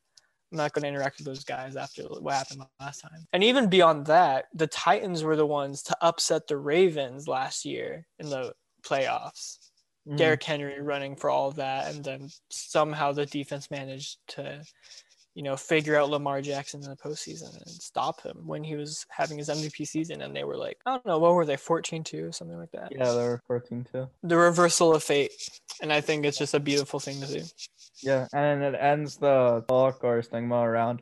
I'm not gonna interact with those guys after what happened last time. And even beyond that, the Titans were the ones to upset the Ravens last year in the playoffs. Mhm. Derrick Henry running for all of that, and then somehow the defense managed to, you know, figure out Lamar Jackson in the postseason and stop him when he was having his MVP season. And they were like, I don't know, what were they, 14 2, something like that? Yeah, they were 14 too. The reversal of fate. And I think it's just a beautiful thing to see. Yeah, and it ends the talk or stigma around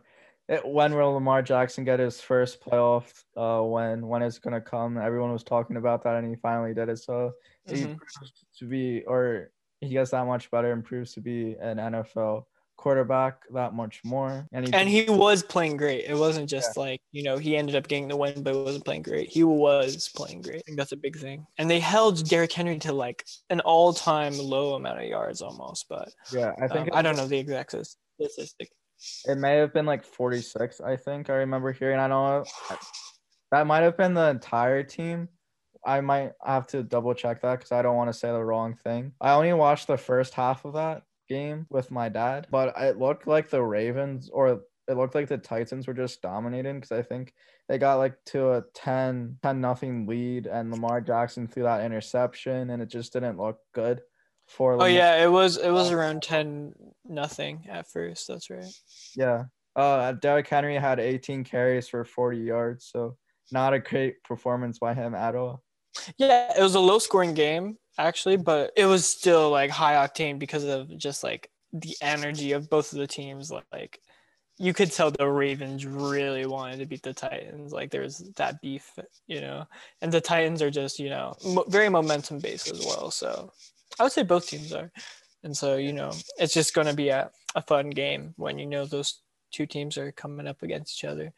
it. When will Lamar Jackson get his first playoff? Uh, when when it's gonna come? Everyone was talking about that, and he finally did it. So he Mhm. proves to be, or he gets that much better and proves to be an NFL quarterback that much more. And he, And he was playing great. It wasn't just like, you know, he ended up getting the win, but wasn't playing great. He was playing great. I think that's a big thing. And they held Derrick Henry to like an all time low amount of yards almost, but yeah, I I, think um, I don't know the exact statistic. It may have been like 46, I think. I remember hearing. I don't know that might have been the entire team. I might have to double check that because I don't want to say the wrong thing. I only watched the first half of that game with my dad, but it looked like the Ravens or it looked like the Titans were just dominating because I think they got like to a 10 10 nothing lead and Lamar Jackson threw that interception and it just didn't look good for Oh yeah, it was it was around ten nothing at first. That's right. Yeah. Uh, Derrick Henry had 18 carries for 40 yards, so not a great performance by him at all. Yeah, it was a low scoring game actually, but it was still like high octane because of just like the energy of both of the teams. Like you could tell the Ravens really wanted to beat the Titans. Like there's that beef, you know, and the Titans are just you know mo- very momentum based as well. So I would say both teams are, and so you know it's just going to be a, a fun game when you know those two teams are coming up against each other.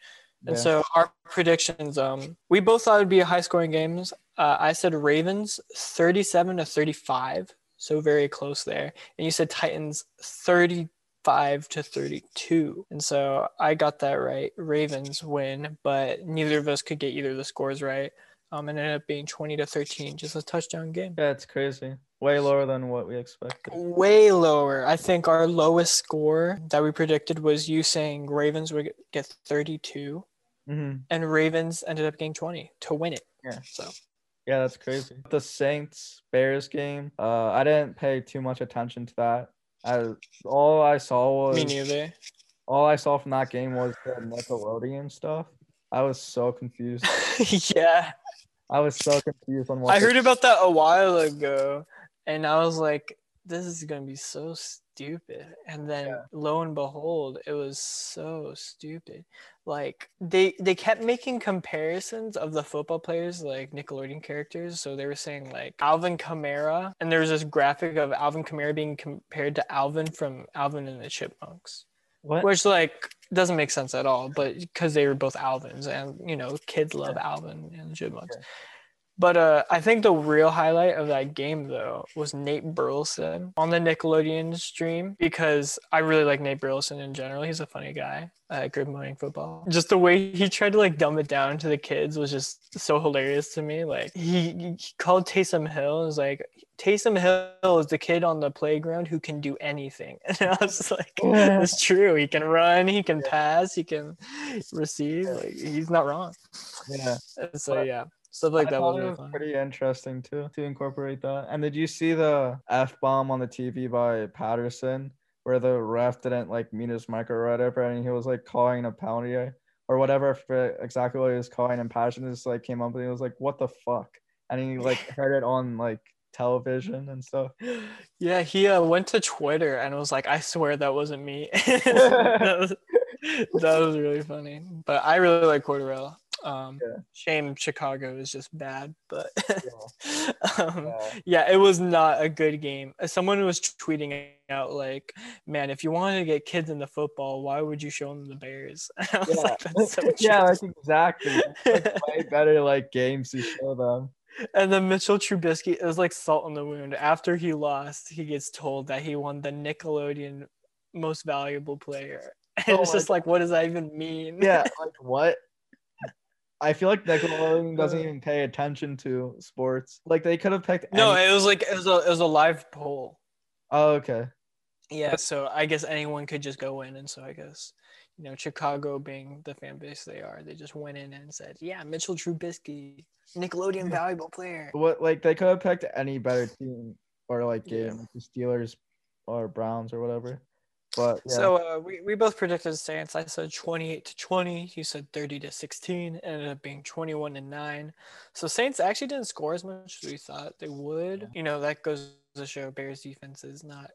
And Yeah. so our predictions, um, we both thought it'd be a high scoring games. Uh, I said Ravens 37 to 35, so very close there. And you said Titans 35 to 32. And so I got that right. Ravens win, but neither of us could get either of the scores right. Um, and it ended up being 20 to 13, just a touchdown game. Yeah, it's crazy. Way lower than what we expected. Way lower. I think our lowest score that we predicted was you saying Ravens would get 32, hmm and Ravens ended up getting 20 to win it. Yeah. So Yeah, that's crazy. The Saints Bears game, uh, I didn't pay too much attention to that. I, all I saw was me neither. all I saw from that game was the Nickelodeon stuff. I was so confused. <laughs> yeah. I was so confused on what I heard about that a while ago and I was like, this is going to be so stupid. And then Yeah. lo and behold, it was so stupid. Like they they kept making comparisons of the football players like Nickelodeon characters. So they were saying like Alvin Kamara and there was this graphic of Alvin Kamara being compared to Alvin from Alvin and the Chipmunks. what? Which like doesn't make sense at all, but because they were both Alvins and you know kids love Alvin and the Chipmunks. Yeah. But uh, I think the real highlight of that game though was Nate Burleson on the Nickelodeon stream because I really like Nate Burleson in general. He's a funny guy at Good Morning Football. Just the way he tried to like dumb it down to the kids was just so hilarious to me. Like he, he called Taysom Hill and was like Taysom Hill is the kid on the playground who can do anything. <laughs> And I was like, it's true. He can run, he can pass, he can receive. Like he's not wrong. yeah. <laughs> So yeah, stuff like I that was really was pretty interesting too to incorporate that. And did you see the f bomb on the TV by Patterson, where the ref didn't like meet his mic or whatever, and he was like calling a penalty or whatever for exactly what he was calling, and Patterson just like came up and he was like, "What the fuck?" And he like <laughs> heard it on like television and stuff. Yeah, he uh, went to Twitter and was like, "I swear that wasn't me." <laughs> <laughs> that, was, that was really funny. But I really like Cordarrelle. Um, Yeah. Shame Chicago is just bad, but <laughs> um, Yeah. yeah, it was not a good game. Someone was tweeting out like, "Man, if you wanted to get kids into football, why would you show them the Bears?" <laughs> Yeah, like, "That's so <laughs> yeah, that's exactly. That's way better like games to show them. And then Mitchell Trubisky is like salt in the wound. After he lost, he gets told that he won the Nickelodeon Most Valuable Player. And Oh it's just like, what does that even mean? Yeah, like what? I feel like Nickelodeon <laughs> doesn't even pay attention to sports. Like they could have picked. no, any- it was like it was a it was a live poll. oh, okay. Yeah, so I guess anyone could just go in, and so I guess you know Chicago being the fan base they are, they just went in and said, "Yeah, Mitchell Trubisky, Nickelodeon valuable player." What like they could have picked any better team or like game, Yeah. like the Steelers or Browns or whatever. But yeah. So uh, we, we both predicted Saints. I said 28 to 20. You said 30 to 16. Ended up being 21 and 9. So Saints actually didn't score as much as we thought they would. You know, that goes to show Bears defense is not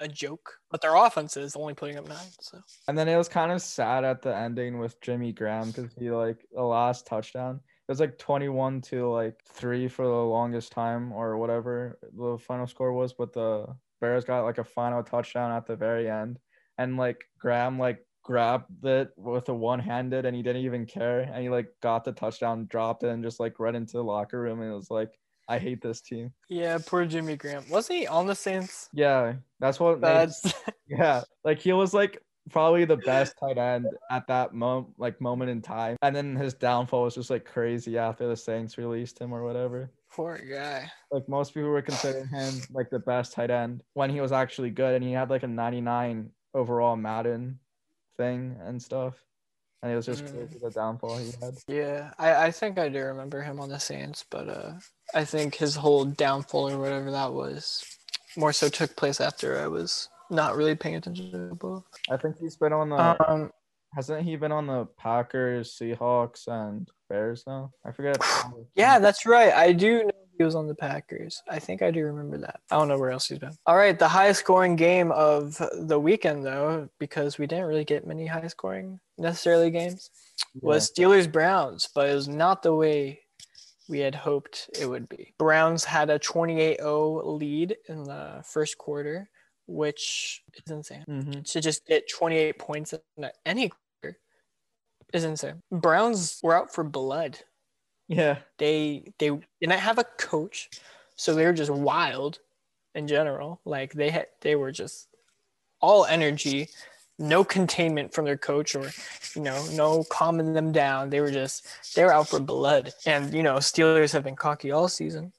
a joke, but their offense is only putting up nine. So And then it was kind of sad at the ending with Jimmy Graham because he like the last touchdown. It was like 21 to like three for the longest time or whatever the final score was, but the Bears got like a final touchdown at the very end. And like Graham like grabbed it with a one handed and he didn't even care. And he like got the touchdown, dropped it, and just like ran into the locker room and it was like, I hate this team. yeah, poor Jimmy Graham. Wasn't he on the Saints? Yeah, that's what made That's <laughs> Yeah, like he was like probably the best tight end at that moment, like moment in time. And then his downfall was just like crazy after the Saints released him or whatever. Poor guy. Like most people were considering him like the best tight end when he was actually good, and he had like a 99 overall Madden thing and stuff. And it was just Mm. crazy the downfall he had. Yeah, I, I think I do remember him on the Saints, but uh, I think his whole downfall or whatever that was more so took place after I was not really paying attention to football. I think he's been on the Um, hasn't he been on the Packers, Seahawks, and Bears now? I forget. <sighs> yeah, that's right. I do know he was on the Packers. I think I do remember that. I don't know where else he's been. All right, the highest scoring game of the weekend, though, because we didn't really get many high scoring necessarily games, was Steelers Browns, but it was not the way we had hoped it would be. Browns had a 28 0 lead in the first quarter, which is insane. hmm To just get 28 points in any is insane. Browns were out for blood. Yeah. They they didn't have a coach, so they were just wild in general. Like they had they were just all energy, no containment from their coach or you know, no calming them down. They were just they were out for blood. And you know, Steelers have been cocky all season.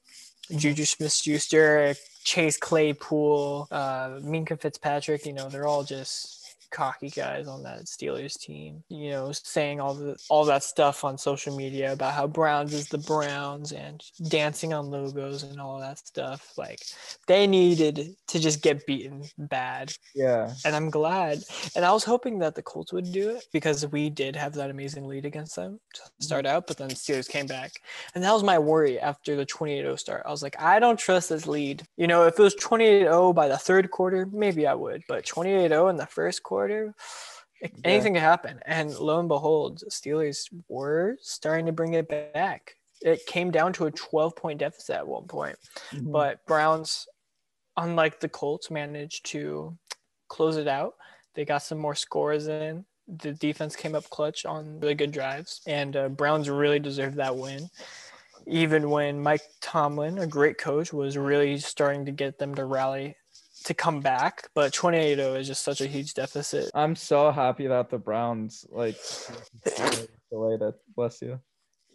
Juju Smith Schuster, Chase Claypool, uh, Minkah Fitzpatrick, you know, they're all just cocky guys on that Steelers team, you know, saying all the all that stuff on social media about how Browns is the Browns and dancing on logos and all that stuff. Like they needed to just get beaten bad. Yeah. And I'm glad. And I was hoping that the Colts would do it because we did have that amazing lead against them to mm-hmm. start out, but then Steelers came back. And that was my worry after the 28-0 start. I was like, I don't trust this lead. You know, if it was 28-0 by the third quarter, maybe I would. But 28-0 in the first quarter, Yeah. anything could happen. And lo and behold, Steelers were starting to bring it back. It came down to a 12 point deficit at one point Mhm. but Browns, unlike the Colts, managed to close it out. They got some more scores in. The defense came up clutch on really good drives, and uh, Browns really deserved that win. Even when Mike Tomlin, a great coach, was really starting to get them to rally to come back, but 28-0 is just such a huge deficit. I'm so happy that the Browns like <laughs> the way that bless you.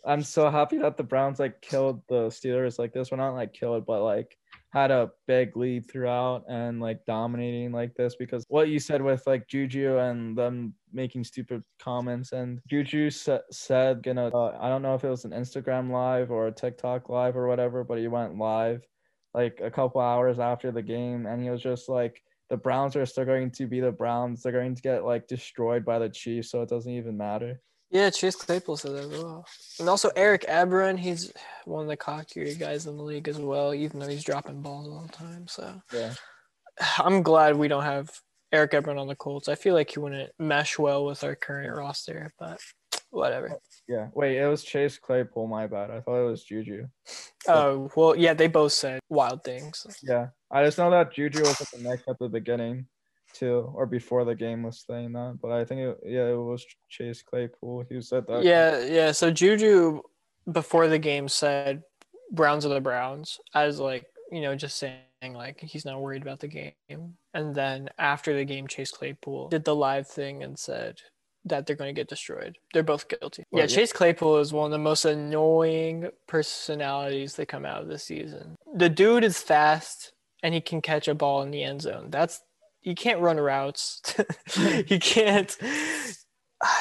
I'm so happy that the Browns like killed the Steelers like this. We're not like killed, but like had a big lead throughout and like dominating like this because what you said with like Juju and them making stupid comments and Juju sa- said gonna uh, I don't know if it was an Instagram live or a TikTok live or whatever, but he went live like a couple hours after the game and he was just like the Browns are still going to be the Browns. They're going to get like destroyed by the Chiefs, so it doesn't even matter. Yeah, Chase Claypool said that as well. And also Eric Ebron, he's one of the cockier guys in the league as well, even though he's dropping balls all the time. So Yeah. I'm glad we don't have Eric Ebron on the Colts. I feel like he wouldn't mesh well with our current roster, but whatever. Uh, yeah. Wait, it was Chase Claypool. My bad. I thought it was Juju. <laughs> Oh, well, yeah, they both said wild things. Yeah. I just know that Juju was at the neck at the beginning, too, or before the game was saying that. But I think it, yeah, it was Chase Claypool who said that. Yeah, yeah. So Juju before the game said Browns are the Browns as like you know just saying like he's not worried about the game. And then after the game, Chase Claypool did the live thing and said that they're going to get destroyed. They're both guilty. Well, yeah, yeah. Chase Claypool is one of the most annoying personalities that come out of this season. The dude is fast and he can catch a ball in the end zone. That's he can't run routes. <laughs> he can't. <sighs>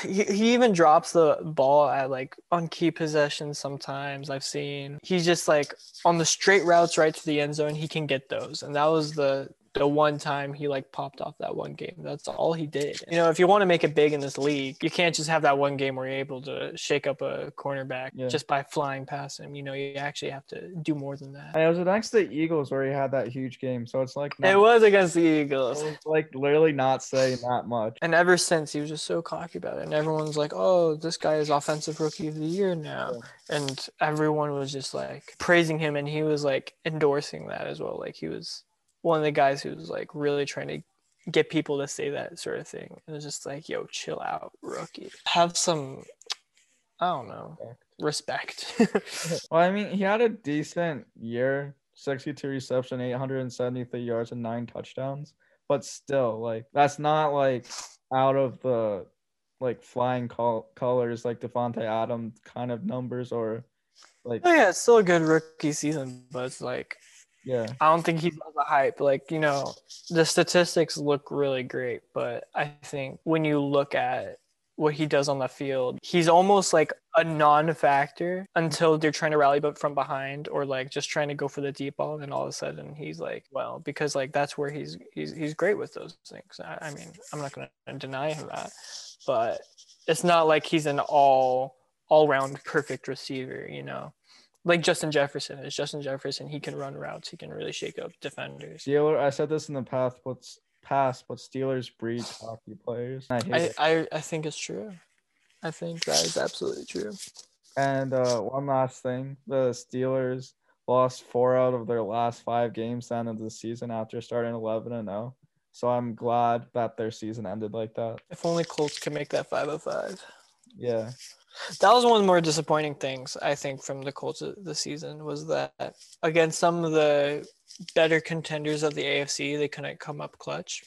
He, he even drops the ball at like on key possessions sometimes I've seen. He's just like on the straight routes right to the end zone, he can get those. And that was the the one time he like popped off that one game. That's all he did. You know, if you want to make it big in this league, you can't just have that one game where you're able to shake up a cornerback Yeah. just by flying past him. You know, you actually have to do more than that. And it was against the Eagles where he had that huge game. So it's like It was against the it Eagles. was like literally not saying that much. And ever since he was just so cocky about it. And everyone's like, oh, this guy is offensive rookie of the year now. And everyone was just like praising him and he was like endorsing that as well. Like he was one of the guys who was like really trying to get people to say that sort of thing. And it was just like, yo, chill out, rookie. Have some I don't know, respect. <laughs> Well, I mean, he had a decent year 62 reception, 873 yards, and nine touchdowns. But still, like, that's not like out of the like flying col- colors like Davante Adams kind of numbers or like, oh yeah, it's still a good rookie season, but it's like yeah. I don't think he's on the hype. Like, you know, the statistics look really great, but I think when you look at what he does on the field, he's almost like a non-factor until they're trying to rally but from behind or like just trying to go for the deep ball and all of a sudden he's like, well, because like that's where he's he's he's great with those things. I, I mean, I'm not gonna deny him that, but it's not like he's an all all-round perfect receiver, you know like Justin Jefferson is Justin Jefferson. He can run routes. He can really shake up defenders. Steeler, I said this in the past, but past, but Steelers breed hockey players. I I. I, I think it's true. I think that is absolutely true. And uh, one last thing, the Steelers lost four out of their last five games at the end of the season after starting 11 and 0. So I'm glad that their season ended like that. If only Colts could make that 505. Yeah. That was one of the more disappointing things I think from the Colts this season was that against some of the better contenders of the AFC, they couldn't come up clutch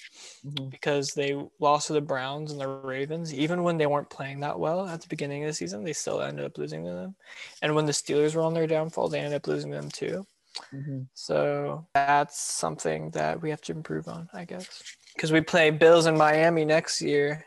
Mhm. because they lost to the Browns and the Ravens. Even when they weren't playing that well at the beginning of the season, they still ended up losing to them. And when the Steelers were on their downfall, they ended up losing them too. Mhm. So that's something that we have to improve on, I guess. Because we play Bills in Miami next year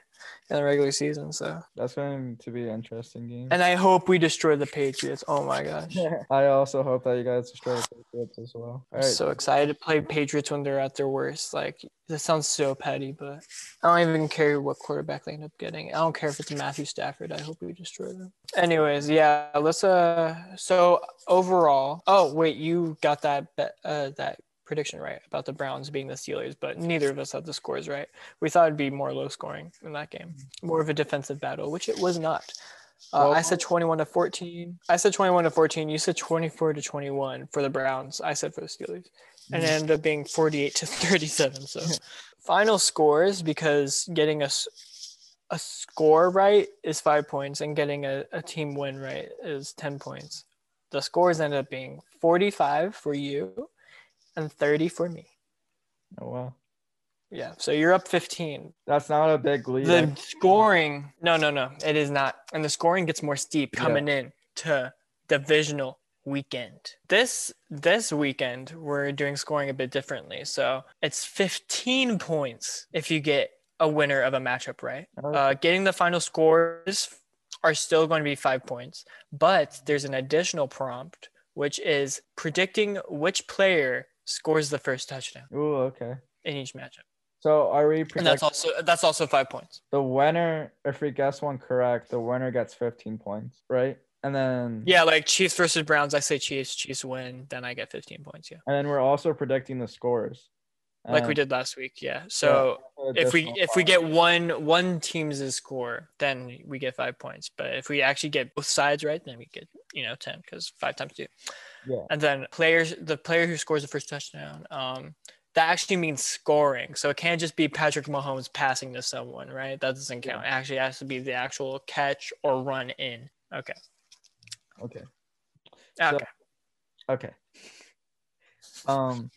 in the regular season. So, That's going to be an interesting game. and I hope we destroy the Patriots. Oh my gosh. <laughs> I also hope that you guys destroy the Patriots as well. All I'm so excited to play Patriots when they're at their worst. Like, this sounds so petty, but I don't even care what quarterback they end up getting. I don't care if it's Matthew Stafford. I hope we destroy them. Anyways, yeah, let's uh. So overall, oh wait, you got that bet, uh that prediction right about the Browns being the Steelers, but neither of us had the scores right. We thought it'd be more low scoring in that game, more of a defensive battle, which it was not. Uh, Well- I said 21 to 14. I said 21 to 14. You said 24 to 21 for the Browns. I said for the Steelers. And it ended up being 48 to 37. So <laughs> final scores because getting a, a score right is five points and getting a, a team win right is 10 points. The scores ended up being 45 for you and 30 for me. Oh, wow. Yeah. So you're up 15. That's not a big lead. The scoring, no, no, no, it is not. And the scoring gets more steep coming in to divisional weekend. This this weekend we're doing scoring a bit differently. So it's 15 points if you get a winner of a matchup, right? Uh, getting the final scores are still going to be five points, but there's an additional prompt which is predicting which player scores the first touchdown Ooh, okay. in each matchup. So are we And that's also that's also five points. the winner? If we guess one correct, the winner gets 15 points, right? And then Yeah, like Chiefs versus Browns. I say Chiefs. Chiefs win. Then I get 15 points. Yeah, and then we're also predicting the scores. Like we did last week. Yeah. So if we if we get one one team's score, then we get five points. But if we actually get both sides right, then we get you know 10 because five times two. Yeah. And then players, the player who scores the first touchdown, um, that actually means scoring. So it can't just be Patrick Mahomes passing to someone, right? That doesn't count. It actually has to be the actual catch or run in. Okay. Okay. Okay. Okay. Um,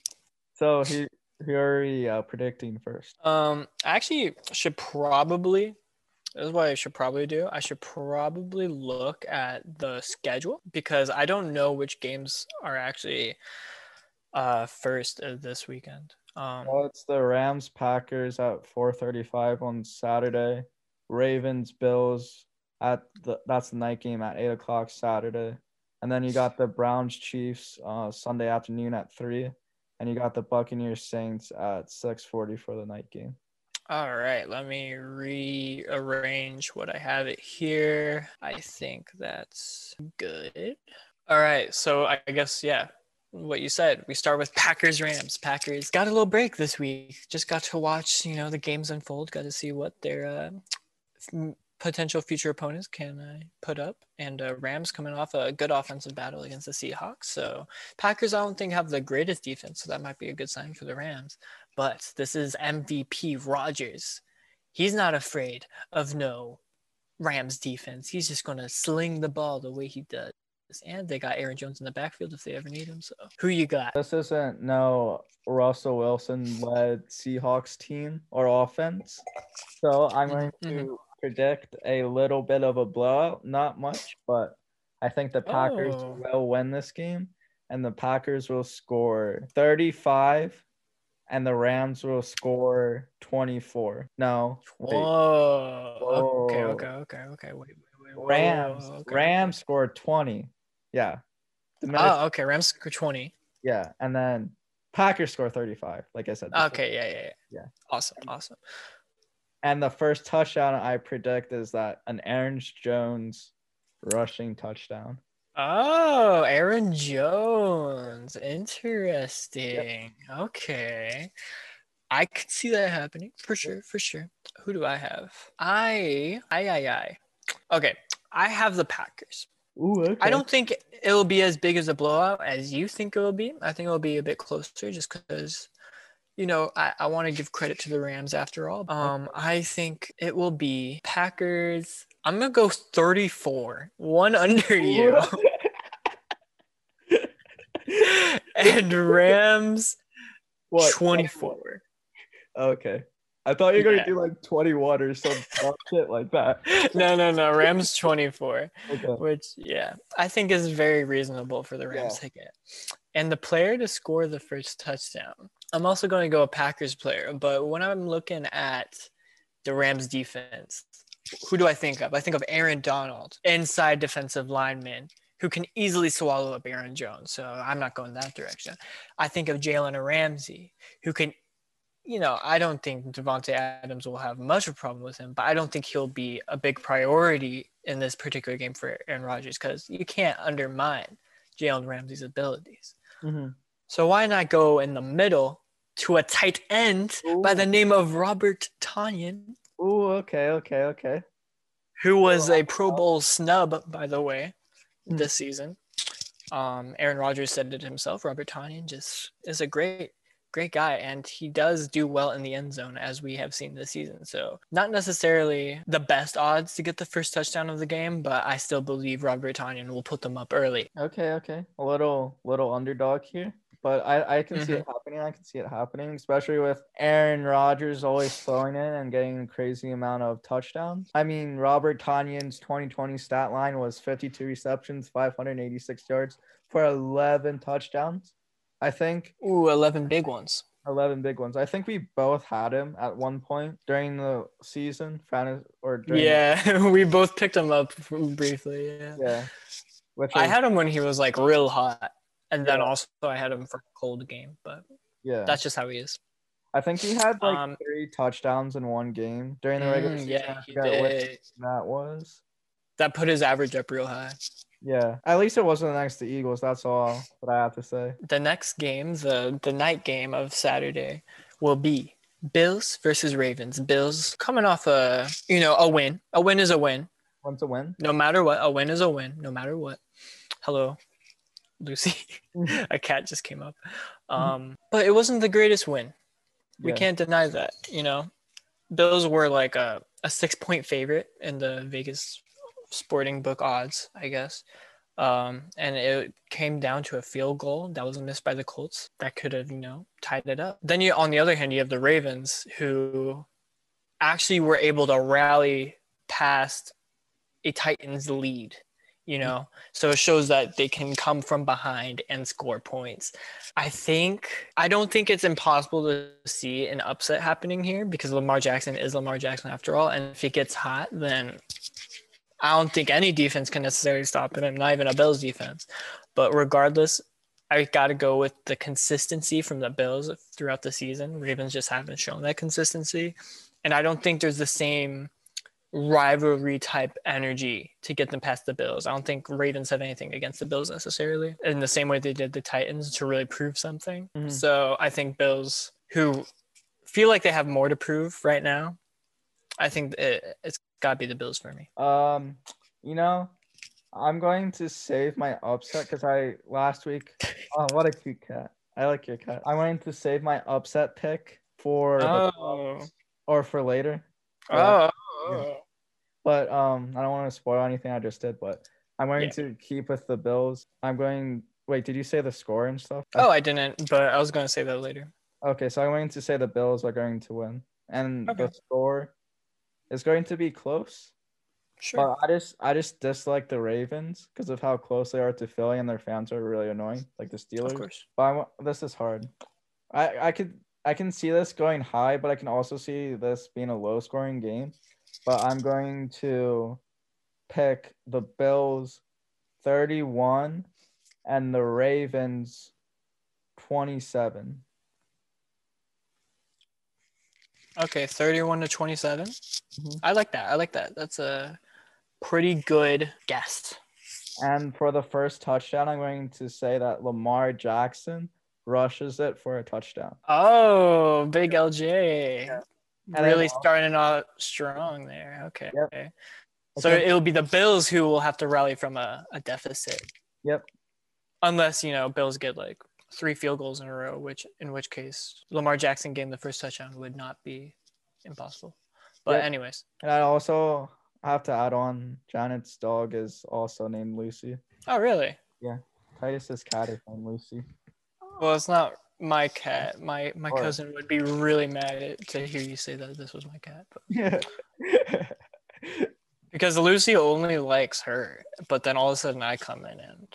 so he who are we uh, predicting first? Um, I actually should probably. This is what I should probably do. I should probably look at the schedule because I don't know which games are actually uh first of this weekend. Um, Well, it's the Rams Packers at 4:35 on Saturday. Ravens Bills at the that's the night game at eight o'clock Saturday, and then you got the Browns Chiefs uh, Sunday afternoon at three, and you got the Buccaneers Saints at 6:40 for the night game. All right, let me rearrange what I have it here. I think that's good. All right, so I guess yeah, what you said. We start with Packers Rams. Packers got a little break this week. Just got to watch, you know, the games unfold. Got to see what their uh, potential future opponents can uh, put up. And uh, Rams coming off a good offensive battle against the Seahawks. So Packers, I don't think have the greatest defense, so that might be a good sign for the Rams. But this is MVP Rodgers. He's not afraid of no Rams defense. He's just gonna sling the ball the way he does. And they got Aaron Jones in the backfield if they ever need him. So who you got? This isn't no Russell Wilson led Seahawks team or offense, so I'm going to Mhm. Predict a little bit of a blowout. Not much, but I think the Packers Oh. will win this game, and the Packers will score 35, and the Rams will score 24. No, wait. Whoa. Okay, Whoa. okay, okay, okay. Wait, wait, wait. whoa, Rams. okay. Rams scored 20. Yeah. Oh, okay. Rams score 20. yeah, and then Packers score 35. Like I said. before. Okay, yeah, yeah, yeah. Yeah. Awesome, awesome. And the first touchdown I predict is that an Aaron Jones rushing touchdown. Oh, Aaron Jones. Interesting. Okay. I could see that happening for sure, for sure. Who do I have? I, I, I, I. Okay, I have the Packers. Ooh, okay. I don't think it'll be as big as a blowout as you think it will be. I think it'll be a bit closer just because, you know, I, I want to give credit to the Rams after all. Um, I think it will be Packers. I'm gonna go 34, one under <laughs> you, <laughs> and Rams What? 24. Okay. I thought you were Yeah. gonna do like 21 or some <laughs> shit like that. No, no, no. Rams 24. Okay. which yeah i think is very reasonable for the rams to get and the player to score the first touchdown i'm also going to go a packers player but when i'm looking at the rams defense who do i think of i think of aaron donald inside defensive lineman who can easily swallow up aaron jones so i'm not going that direction i think of jalen ramsey who can you know, I don't think Davante Adams will have much of a problem with him, but I don't think he'll be a big priority in this particular game for Aaron Rodgers because you can't undermine Jalen Ramsey's abilities. Mhm. So why not go in the middle to a tight end by the name of Robert Tonyan, Ooh, okay, okay, okay. who was a Pro Bowl snub, by the way, Hmm. this season. Um, Aaron Rodgers said it himself. Robert Tonyan just is a great, great guy, and he does do well in the end zone, as we have seen this season. So, not necessarily the best odds to get the first touchdown of the game, but I still believe Robert Tonyan will put them up early. Okay, okay. A little little underdog here. But I, I can see Mm-hmm. it happening. I can see it happening, especially with Aaron Rodgers always throwing in and getting a crazy amount of touchdowns. I mean, Robert Tonyan's 2020 stat line was 52 receptions, 586 yards for 11 touchdowns. I think Ooh, 11 big ones. 11 big ones. I think we both had him at one point during the season, or during Yeah, <laughs> we both picked him up briefly. Yeah. yeah. I had him when he was like real hot. And then Yeah. also I had him for a cold game, but yeah. that's just how he is. I think he had like Um, three touchdowns in one game during the regular Mm, season. yeah, he did. that was. That put his average up real high. Yeah, at least it wasn't next to Eagles. That's all that I have to say. The next game, the the night game of Saturday, will be Bills versus Ravens. Bills coming off a you know a win. A win is a win. Want a win? No matter what, a win is a win. No matter what. Hello, Lucy. <laughs> a cat just came up. Um, but it wasn't the greatest win. We Yeah. can't deny that. You know, Bills were like a, a six point favorite in the Vegas sporting book odds, I guess. Um, and it came down to a field goal that was missed by the Colts that could have, you know, tied it up. Then you, on the other hand, you have the Ravens who actually were able to rally past a Titans lead, you mm. know, so it shows that they can come from behind and score points. I think, I don't think it's impossible to see an upset happening here because Lamar Jackson is Lamar Jackson after all. And if he gets hot, then I don't think any defense can necessarily stop him, not even a Bills defense. But regardless, I got to go with the consistency from the Bills throughout the season. Ravens just haven't shown that consistency. And I don't think there's the same rivalry type energy to get them past the Bills. I don't think Ravens have anything against the Bills necessarily in the same way they did the Titans to really prove something. Mhm. So I think Bills, who feel like they have more to prove right now, I think it, it's got to be the Bills for me. Um, you know, I'm going to save my upset because I last week. <laughs> Oh, what a cute cat! I like your cat. I'm going to save my upset pick for Oh. Or for later. Oh. But um, I don't want to spoil anything I just did. But I'm going Yeah. to keep with the Bills. I'm going. Wait, did you say the score and stuff? Oh, I didn't, but I was going to say that later. Okay, so I'm going to say the Bills are going to win, and Okay. the score is going to be close. Sure. But I just I just dislike the Ravens because of how close they are to Philly, and their fans are really annoying, like the Steelers. of course. But I, wa- this is hard. I I could I can see this going high, but I can also see this being a low scoring game. But I'm going to pick the Bills 31 and the Ravens 27. Okay, 31 to 27. Mhm. I like that. I like that. That's a pretty good guess. And for the first touchdown, I'm going to say that Lamar Jackson rushes it for a touchdown. Oh, big LJ. And then Really starting out strong there. Okay. Yep. okay. So Okay. it'll be the Bills who will have to rally from a, a deficit. Yep. Unless, you know, Bills get like three field goals in a row, which in which case Lamar Jackson getting the first touchdown would not be impossible. But Yep. anyways. And I also have to add on Janet's dog is also named Lucy. Oh really? Yeah. Titus's cat is named Lucy. Well, it's not my cat. My my Or- cousin would be really mad at, to hear you say that this was my cat. But, Yeah. <laughs> because Lucy only likes her, but then all of a sudden I come in and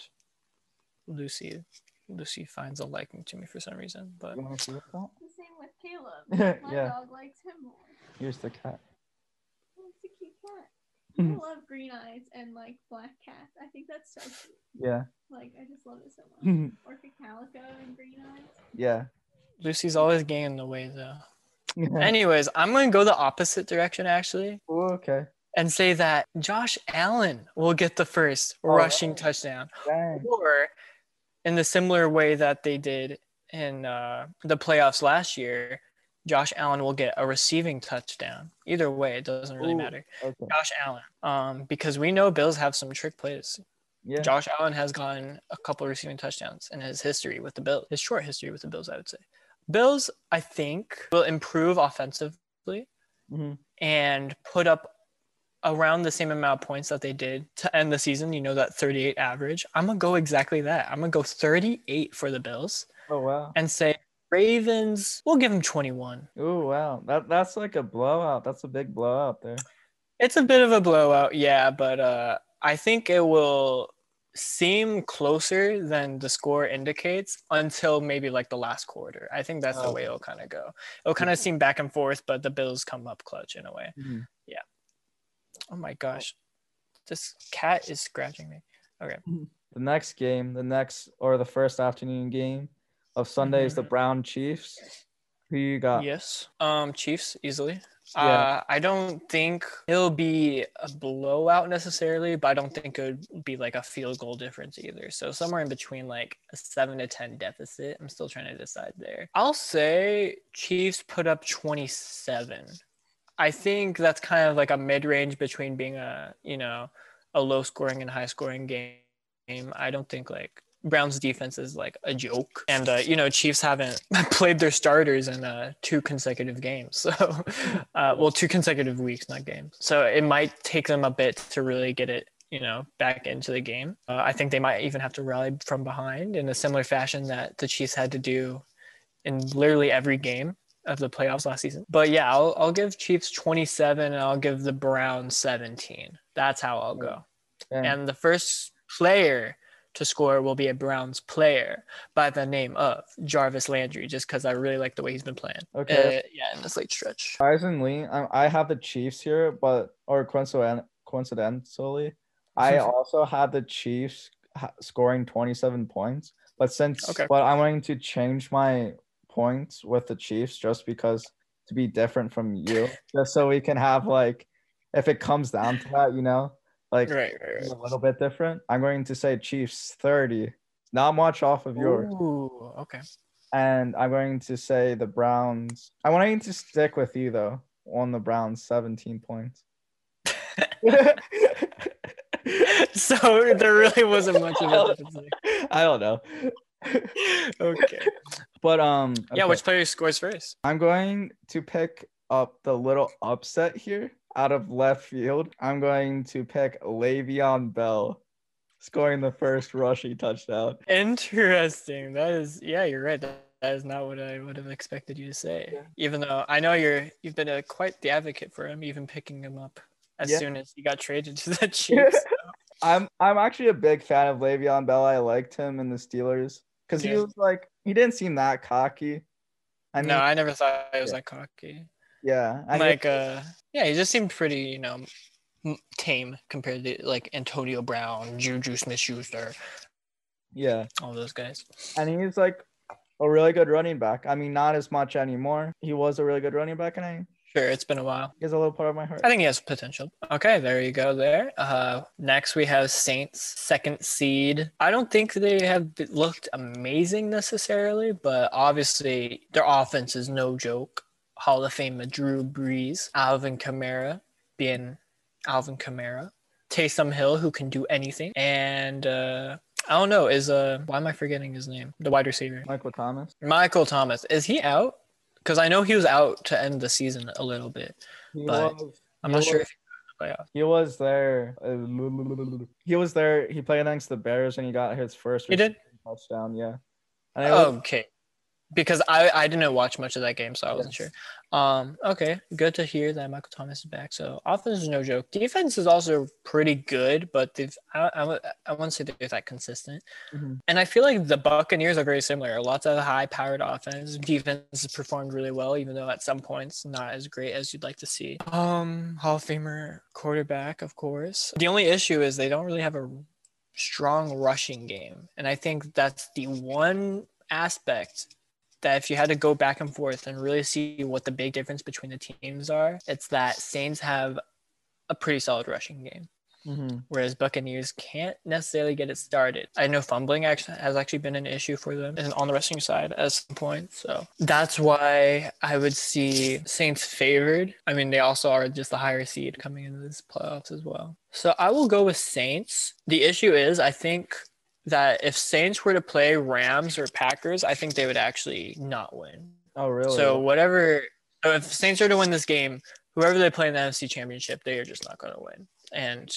Lucy Lucy finds a liking to me for some reason. But you want to see that? The same with Caleb. <laughs> My Yeah. dog likes him more. Here's the cat. It's a cute cat. Mhm. I love green eyes and like black cats. I think that's so cute. Yeah. Like I just love it so much. yeah. Orca calico and green eyes. Yeah. Lucy's always getting in the way though. Anyways, I'm gonna go the opposite direction actually Ooh, okay. and say that Josh Allen will get the first Oh, rushing wow. touchdown. Dang. or in the similar way that they did in uh, the playoffs last year, Josh Allen will get a receiving touchdown. Either way, it doesn't really Ooh. matter. Okay. Josh Allen, um, because we know Bills have some trick plays. Yeah. Josh Allen has gotten a couple receiving touchdowns in his history with the Bills, his short history with the Bills, I would say. Bills, I think, will improve offensively Mhm. and put up around the same amount of points that they did to end the season. You know, that 38 average. I'm going to go exactly that. I'm going to go 38 for the Bills Oh wow. and say Ravens, we'll give them 21. Oh, wow. That that's like a blowout. That's a big blowout there. It's a bit of a blowout, yeah, but uh, I think it will seem closer than the score indicates until maybe like the last quarter. I think that's the Oh. way it'll kind of go. It'll kind of seem back and forth, but the Bills come up clutch in a way. Mhm. Oh my gosh, this cat is scratching me. Okay. The next game, the next or the first afternoon game of Sunday is the Mhm. Brown Chiefs. Who you got? Yes. Um, Chiefs easily. Yeah. Uh, I don't think it'll be a blowout necessarily, but I don't think it would be like a field goal difference either. So somewhere in between like a seven to ten deficit. I'm still trying to decide there. I'll say Chiefs put up 27. I think that's kind of like a mid range between being a you know a low scoring and high scoring game. I don't think like Browns defense is like a joke, and uh, you know Chiefs haven't <laughs> played their starters in uh, two consecutive games, <laughs> so uh, well two consecutive weeks, not games. So it might take them a bit to really get it you know, back into the game. Uh, I think they might even have to rally from behind in a similar fashion that the Chiefs had to do in literally every game of the playoffs last season. But yeah, I'll, I'll give Chiefs 27 and I'll give the Browns 17. That's how I'll go. Yeah. And the first player to score will be a Browns player by the name of Jarvis Landry, just because I really like the way he's been playing. Okay. Uh, yeah, in this late stretch. Surprisingly, I, I have the Chiefs here, but or coincidentally, I <laughs> also have the Chiefs scoring 27 points. But since Okay. but I'm going to change my points with the Chiefs just because to be different from you, just so we can have like if it comes down to that, you know, like Right, right, a little bit different. I'm going to say Chiefs 30, not much off of right. yours. Ooh, okay. And I'm going to say the Browns. I want you to stick with you though on the Browns, 17 points. <laughs> so there really wasn't much of a <laughs> difference. I don't know. Okay. But um Yeah, which player scores first? I'm going to pick up the little upset here out of left field. I'm going to pick Le'Veon Bell scoring the first rushing touchdown. Interesting. That is, yeah, you're right. That, is not what I would have expected you to say. Yeah. Even though I know you're, you've been a, quite the advocate for him, even picking him up as Yeah. soon as he got traded to the <laughs> Chiefs. I'm I'm actually a big fan of Le'Veon Bell. I liked him in the Steelers because he was like he didn't seem that cocky. I mean, no, I never thought he was Yeah. that cocky. Yeah, and like, uh, yeah, he just seemed pretty, you know, tame compared to like Antonio Brown, Juju Smith-Schuster, yeah, all those guys. and he's like a really good running back. I mean, not as much anymore. He was a really good running back, and I Sure, it's been a while. he's a little part of my heart. I think he has potential. Okay, there you go. There. Uh, next we have Saints, second seed. I don't think they have looked amazing necessarily, but obviously their offense is no joke. Hall of Fame Drew Brees, Alvin Kamara, being Alvin Kamara, Taysom Hill, who can do anything, and uh, I don't know. Is uh, why am I forgetting his name? The wide receiver, Michael Thomas. Michael Thomas. Is he out? Because I know he was out to end the season a little bit. He But- was I'm not sure if he was he was there. He was there. He played against the Bears, and he got his first He did? touchdown. Yeah. Was- Okay. Because I, I didn't watch much of that game, so I wasn't Yes. sure. Um, okay, good to hear that Michael Thomas is back. So offense is no joke. Defense is also pretty good, but they've I, I, I wouldn't say they're that consistent. Mhm. And I feel like the Buccaneers are very similar. Lots of high-powered offense. Defense has performed really well, even though at some points not as great as you'd like to see. Um, Hall of Famer quarterback, of course. The only issue is they don't really have a strong rushing game, and I think that's the one aspect that if you had to go back and forth and really see what the big difference between the teams are, it's that Saints have a pretty solid rushing game, Mhm. whereas Buccaneers can't necessarily get it started. I know fumbling actually has actually been an issue for them and on the rushing side at some point. So that's why I would see Saints favored. I mean, they also are just the higher seed coming into this playoffs as well. So I will go with Saints. The issue is, I think that if Saints were to play Rams or Packers, I think they would actually not win. Oh, really? So whatever, so if Saints are to win this game, whoever they play in the NFC Championship, they are just not going to win. And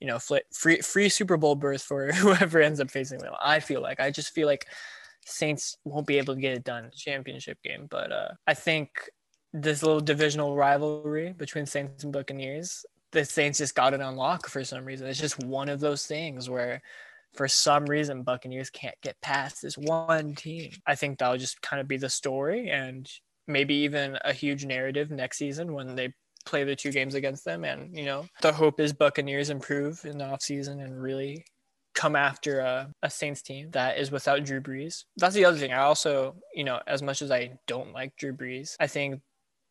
you know, free free Super Bowl berth for <laughs> whoever ends up facing them. I feel like I just feel like Saints won't be able to get it done championship game. But uh, I think this little divisional rivalry between Saints and Buccaneers, the Saints just got it on lock for some reason. It's just one of those things where for some reason Buccaneers can't get past this one team. I think that'll just kind of be the story and maybe even a huge narrative next season when they play the two games against them and you know the hope is Buccaneers improve in the offseason and really come after a, a Saints team that is without Drew Brees. That's the other thing. I also, you know, as much as I don't like Drew Brees, I think,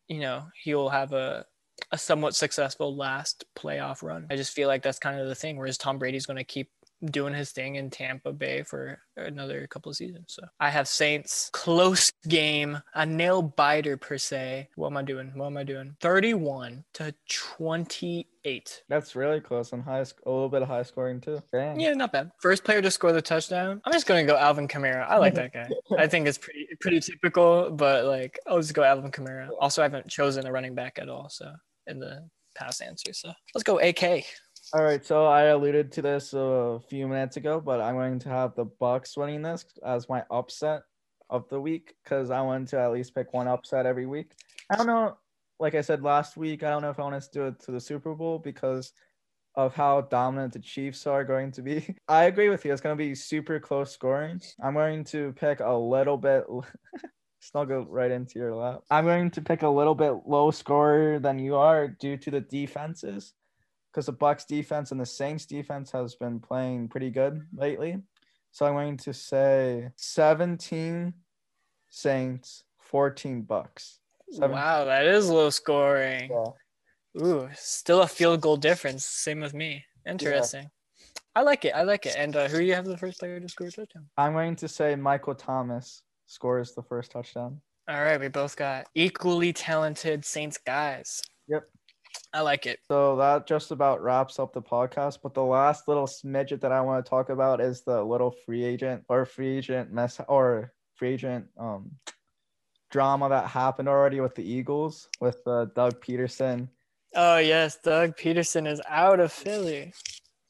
you know, he will have a a somewhat successful last playoff run. I just feel like that's kind of the thing. Whereas Tom Brady's going to keep doing his thing in Tampa Bay for another couple of seasons. So I have Saints close game, a nail biter per se. What am I doing? What am I doing? 31 to 28. That's really close and high, sc- a little bit of high scoring too. Dang. Yeah, not bad. First player to score the touchdown. I'm just gonna go Alvin Kamara. I like that guy. <laughs> I think it's pretty pretty typical, but like I'll just go Alvin Kamara. Also, I haven't chosen a running back at all, so in the past answer. So let's go AK. All right, so I alluded to this a few minutes ago, but I'm going to have the Bucs winning this as my upset of the week because I wanted to at least pick one upset every week. I don't know, like I said last week, I don't know if I want to do it to the Super Bowl because of how dominant the Chiefs are going to be. <laughs> I agree with you. It's going to be super close scoring. I'm going to pick a little bit. <laughs> Snuggle right into your lap. I'm going to pick a little bit low scorer than you are due to the defenses because the Bucs defense and the Saints defense has been playing pretty good lately. So I'm going to say 17 Saints, 14 Bucs. Seven- Wow, that is low scoring. Yeah. Ooh, still a field goal difference. Same with me. Interesting. I like it. I like it. And uh, who do you have the first player to score a touchdown? I'm going to say Michael Thomas scores the first touchdown. All right, we both got equally talented Saints guys. Yep. I like it. So that just about wraps up the podcast. But the last little smidget that I want to talk about is the little free agent or free agent mess or free agent um drama that happened already with the Eagles with uh, Doug Pederson. Oh yes, Doug Pederson is out of Philly.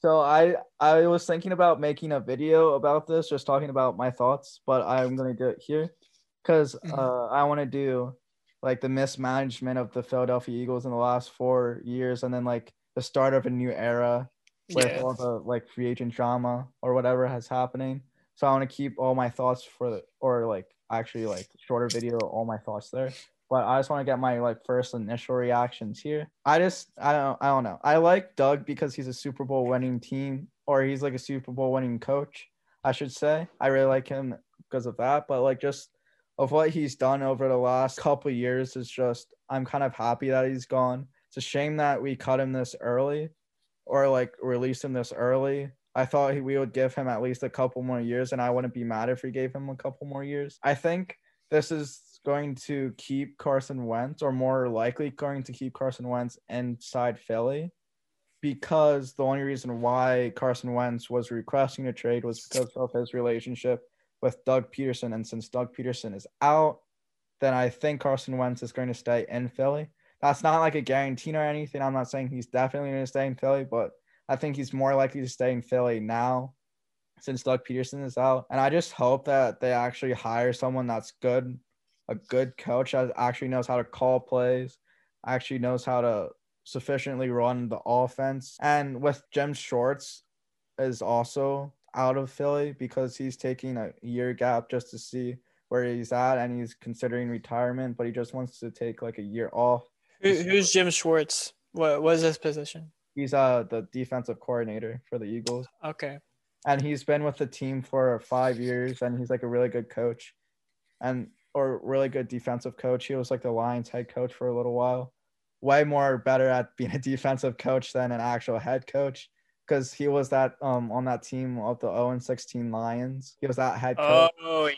So I I was thinking about making a video about this, just talking about my thoughts, but I'm gonna do it here because Mhm. uh, I want to do like the mismanagement of the Philadelphia Eagles in the last four years, and then like the start of a new era with Yeah. all the like free agent drama or whatever has happening. So I want to keep all my thoughts for the or like actually like shorter video, all my thoughts there. But I just want to get my like first initial reactions here. I just I don't I don't know. I like Doug because he's a Super Bowl winning team or he's like a Super Bowl winning coach, I should say. I really like him because of that. But like just of what he's done over the last couple years is just I'm kind of happy that he's gone. It's a shame that we cut him this early or like released him this early. I thought we would give him at least a couple more years, and I wouldn't be mad if we gave him a couple more years. I think this is going to keep Carson Wentz, or more likely going to keep Carson Wentz inside Philly, because the only reason why Carson Wentz was requesting a trade was because of his relationship with Doug Pederson. And since Doug Pederson is out, then I think Carson Wentz is going to stay in Philly. That's not like a guarantee or anything. I'm not saying he's definitely going to stay in Philly, but I think he's more likely to stay in Philly now since Doug Pederson is out. And I just hope that they actually hire someone that's good, a good coach that actually knows how to call plays, actually knows how to sufficiently run the offense. And with Jim Schwartz is also out of Philly because he's taking a year gap just to see where he's at and he's considering retirement, but he just wants to take like a year off. Who, who's Jim Schwartz? What was his position? He's uh the defensive coordinator for the Eagles. Okay. and he's been with the team for five years and he's like a really good coach and or really good defensive coach he was like the lions head coach for a little while way more better at being a <laughs> defensive coach than an actual head coach because he was that um on that team of the 0 and 16 lions he was that head coach Oh yeah.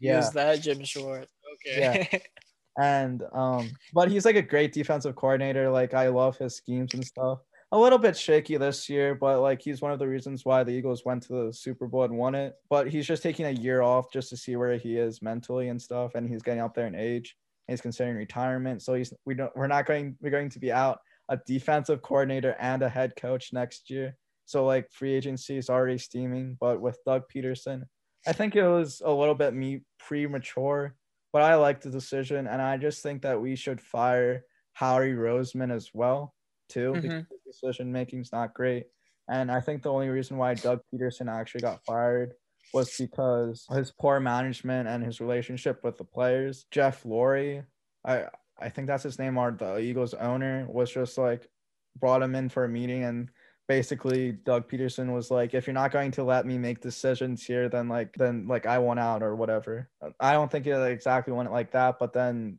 Yeah. Use that Jim Schwartz. Okay. Yeah. <laughs> and um but he's like a great defensive coordinator like i love his schemes and stuff a little bit shaky this year but like he's one of the reasons why the eagles went to the super bowl and won it but he's just taking a year off just to see where he is mentally and stuff and he's getting up there in age he's considering retirement so he's we don't we're not going we're going to be out a defensive coordinator and a head coach next year so like free agency is already steaming but with doug pederson i think it was a little bit me premature but I like the decision, and I just think that we should fire Howie Roseman as well, too, Mhm. because the decision making is not great. And I think the only reason why Doug Pederson actually got fired was because his poor management and his relationship with the players. Jeff Lurie, I I think that's his name, or the Eagles owner, was just like brought him in for a meeting and basically Doug Pederson was like, if you're not going to let me make decisions here, then like then like I want out or whatever. I don't think it exactly went like that, but then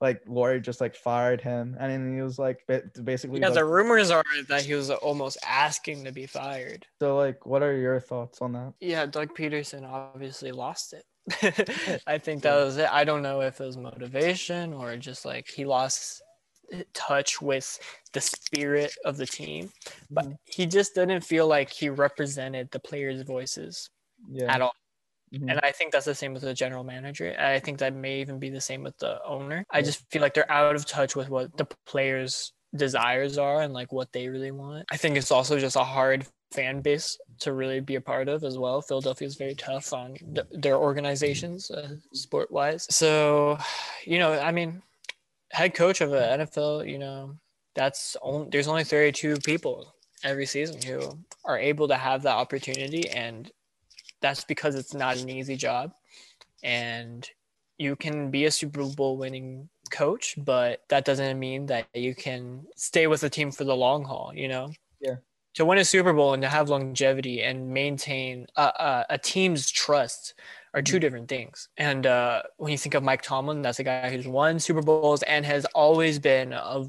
like Lurie just like fired him, and then he was like basically. Yeah, like- the rumors are that he was almost asking to be fired. so like, what are your thoughts on that? Yeah, Doug Pederson obviously lost it. <laughs> I think that was it. I don't know if it was motivation or just like he lost touch with the spirit of the team, but Mhm. he just didn't feel like he represented the players' voices Yeah. at all. Mhm. And I think that's the same with the general manager. I think that may even be the same with the owner. I just feel like they're out of touch with what the players desires are and like what they really want. I think it's also just a hard fan base to really be a part of as well. Philadelphia is very tough on th- their organizations, uh, sport wise. So, you know, I mean, head coach of the NFL, you know, that's only there's only 32 people every season who are able to have that opportunity, and that's because it's not an easy job. And you can be a Super Bowl winning coach, but that doesn't mean that you can stay with the team for the long haul, you know? Yeah. To win a Super Bowl and to have longevity and maintain a, a, a team's trust are two different things. And uh, when you think of Mike Tomlin, that's a guy who's won Super Bowls and has always been a,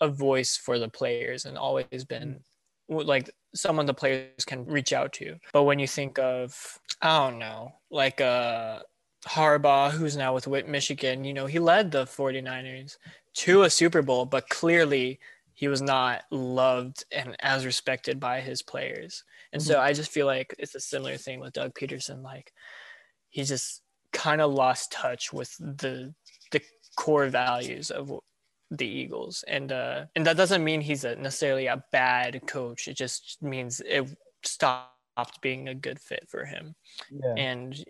a voice for the players and always been like someone the players can reach out to. But when you think of, I don't know, like uh, Harbaugh, who's now with Michigan, you know, he led the 49ers to a Super Bowl, but clearly he was not loved and as respected by his players. And so I just feel like it's a similar thing with Doug Pederson. Like he just kind of lost touch with the the core values of the Eagles. And uh and that doesn't mean he's a, necessarily a bad coach. It just means it stopped being a good fit for him. Yeah. And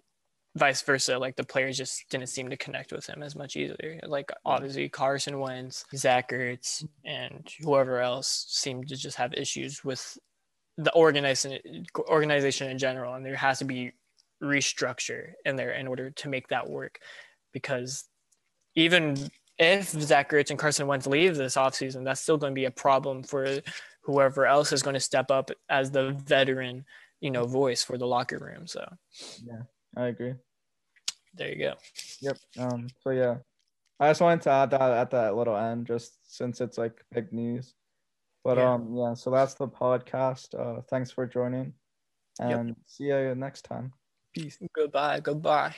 vice versa. Like the players just didn't seem to connect with him as much either. Like obviously Carson Wentz, Zach Ertz, and whoever else seemed to just have issues with the organization organization in general. And there has to be restructure in there in order to make that work. Because even if Zach Ertz and Carson Wentz leave this offseason, that's still going to be a problem for whoever else is going to step up as the veteran, you know, voice for the locker room. So I agree. there you go. Yep. Um. So yeah, I just wanted to add that at that little end, just since it's like big news. But Yeah. um, yeah. So that's the podcast. Uh, thanks for joining, Yep. and see you next time. Peace. Goodbye. Goodbye.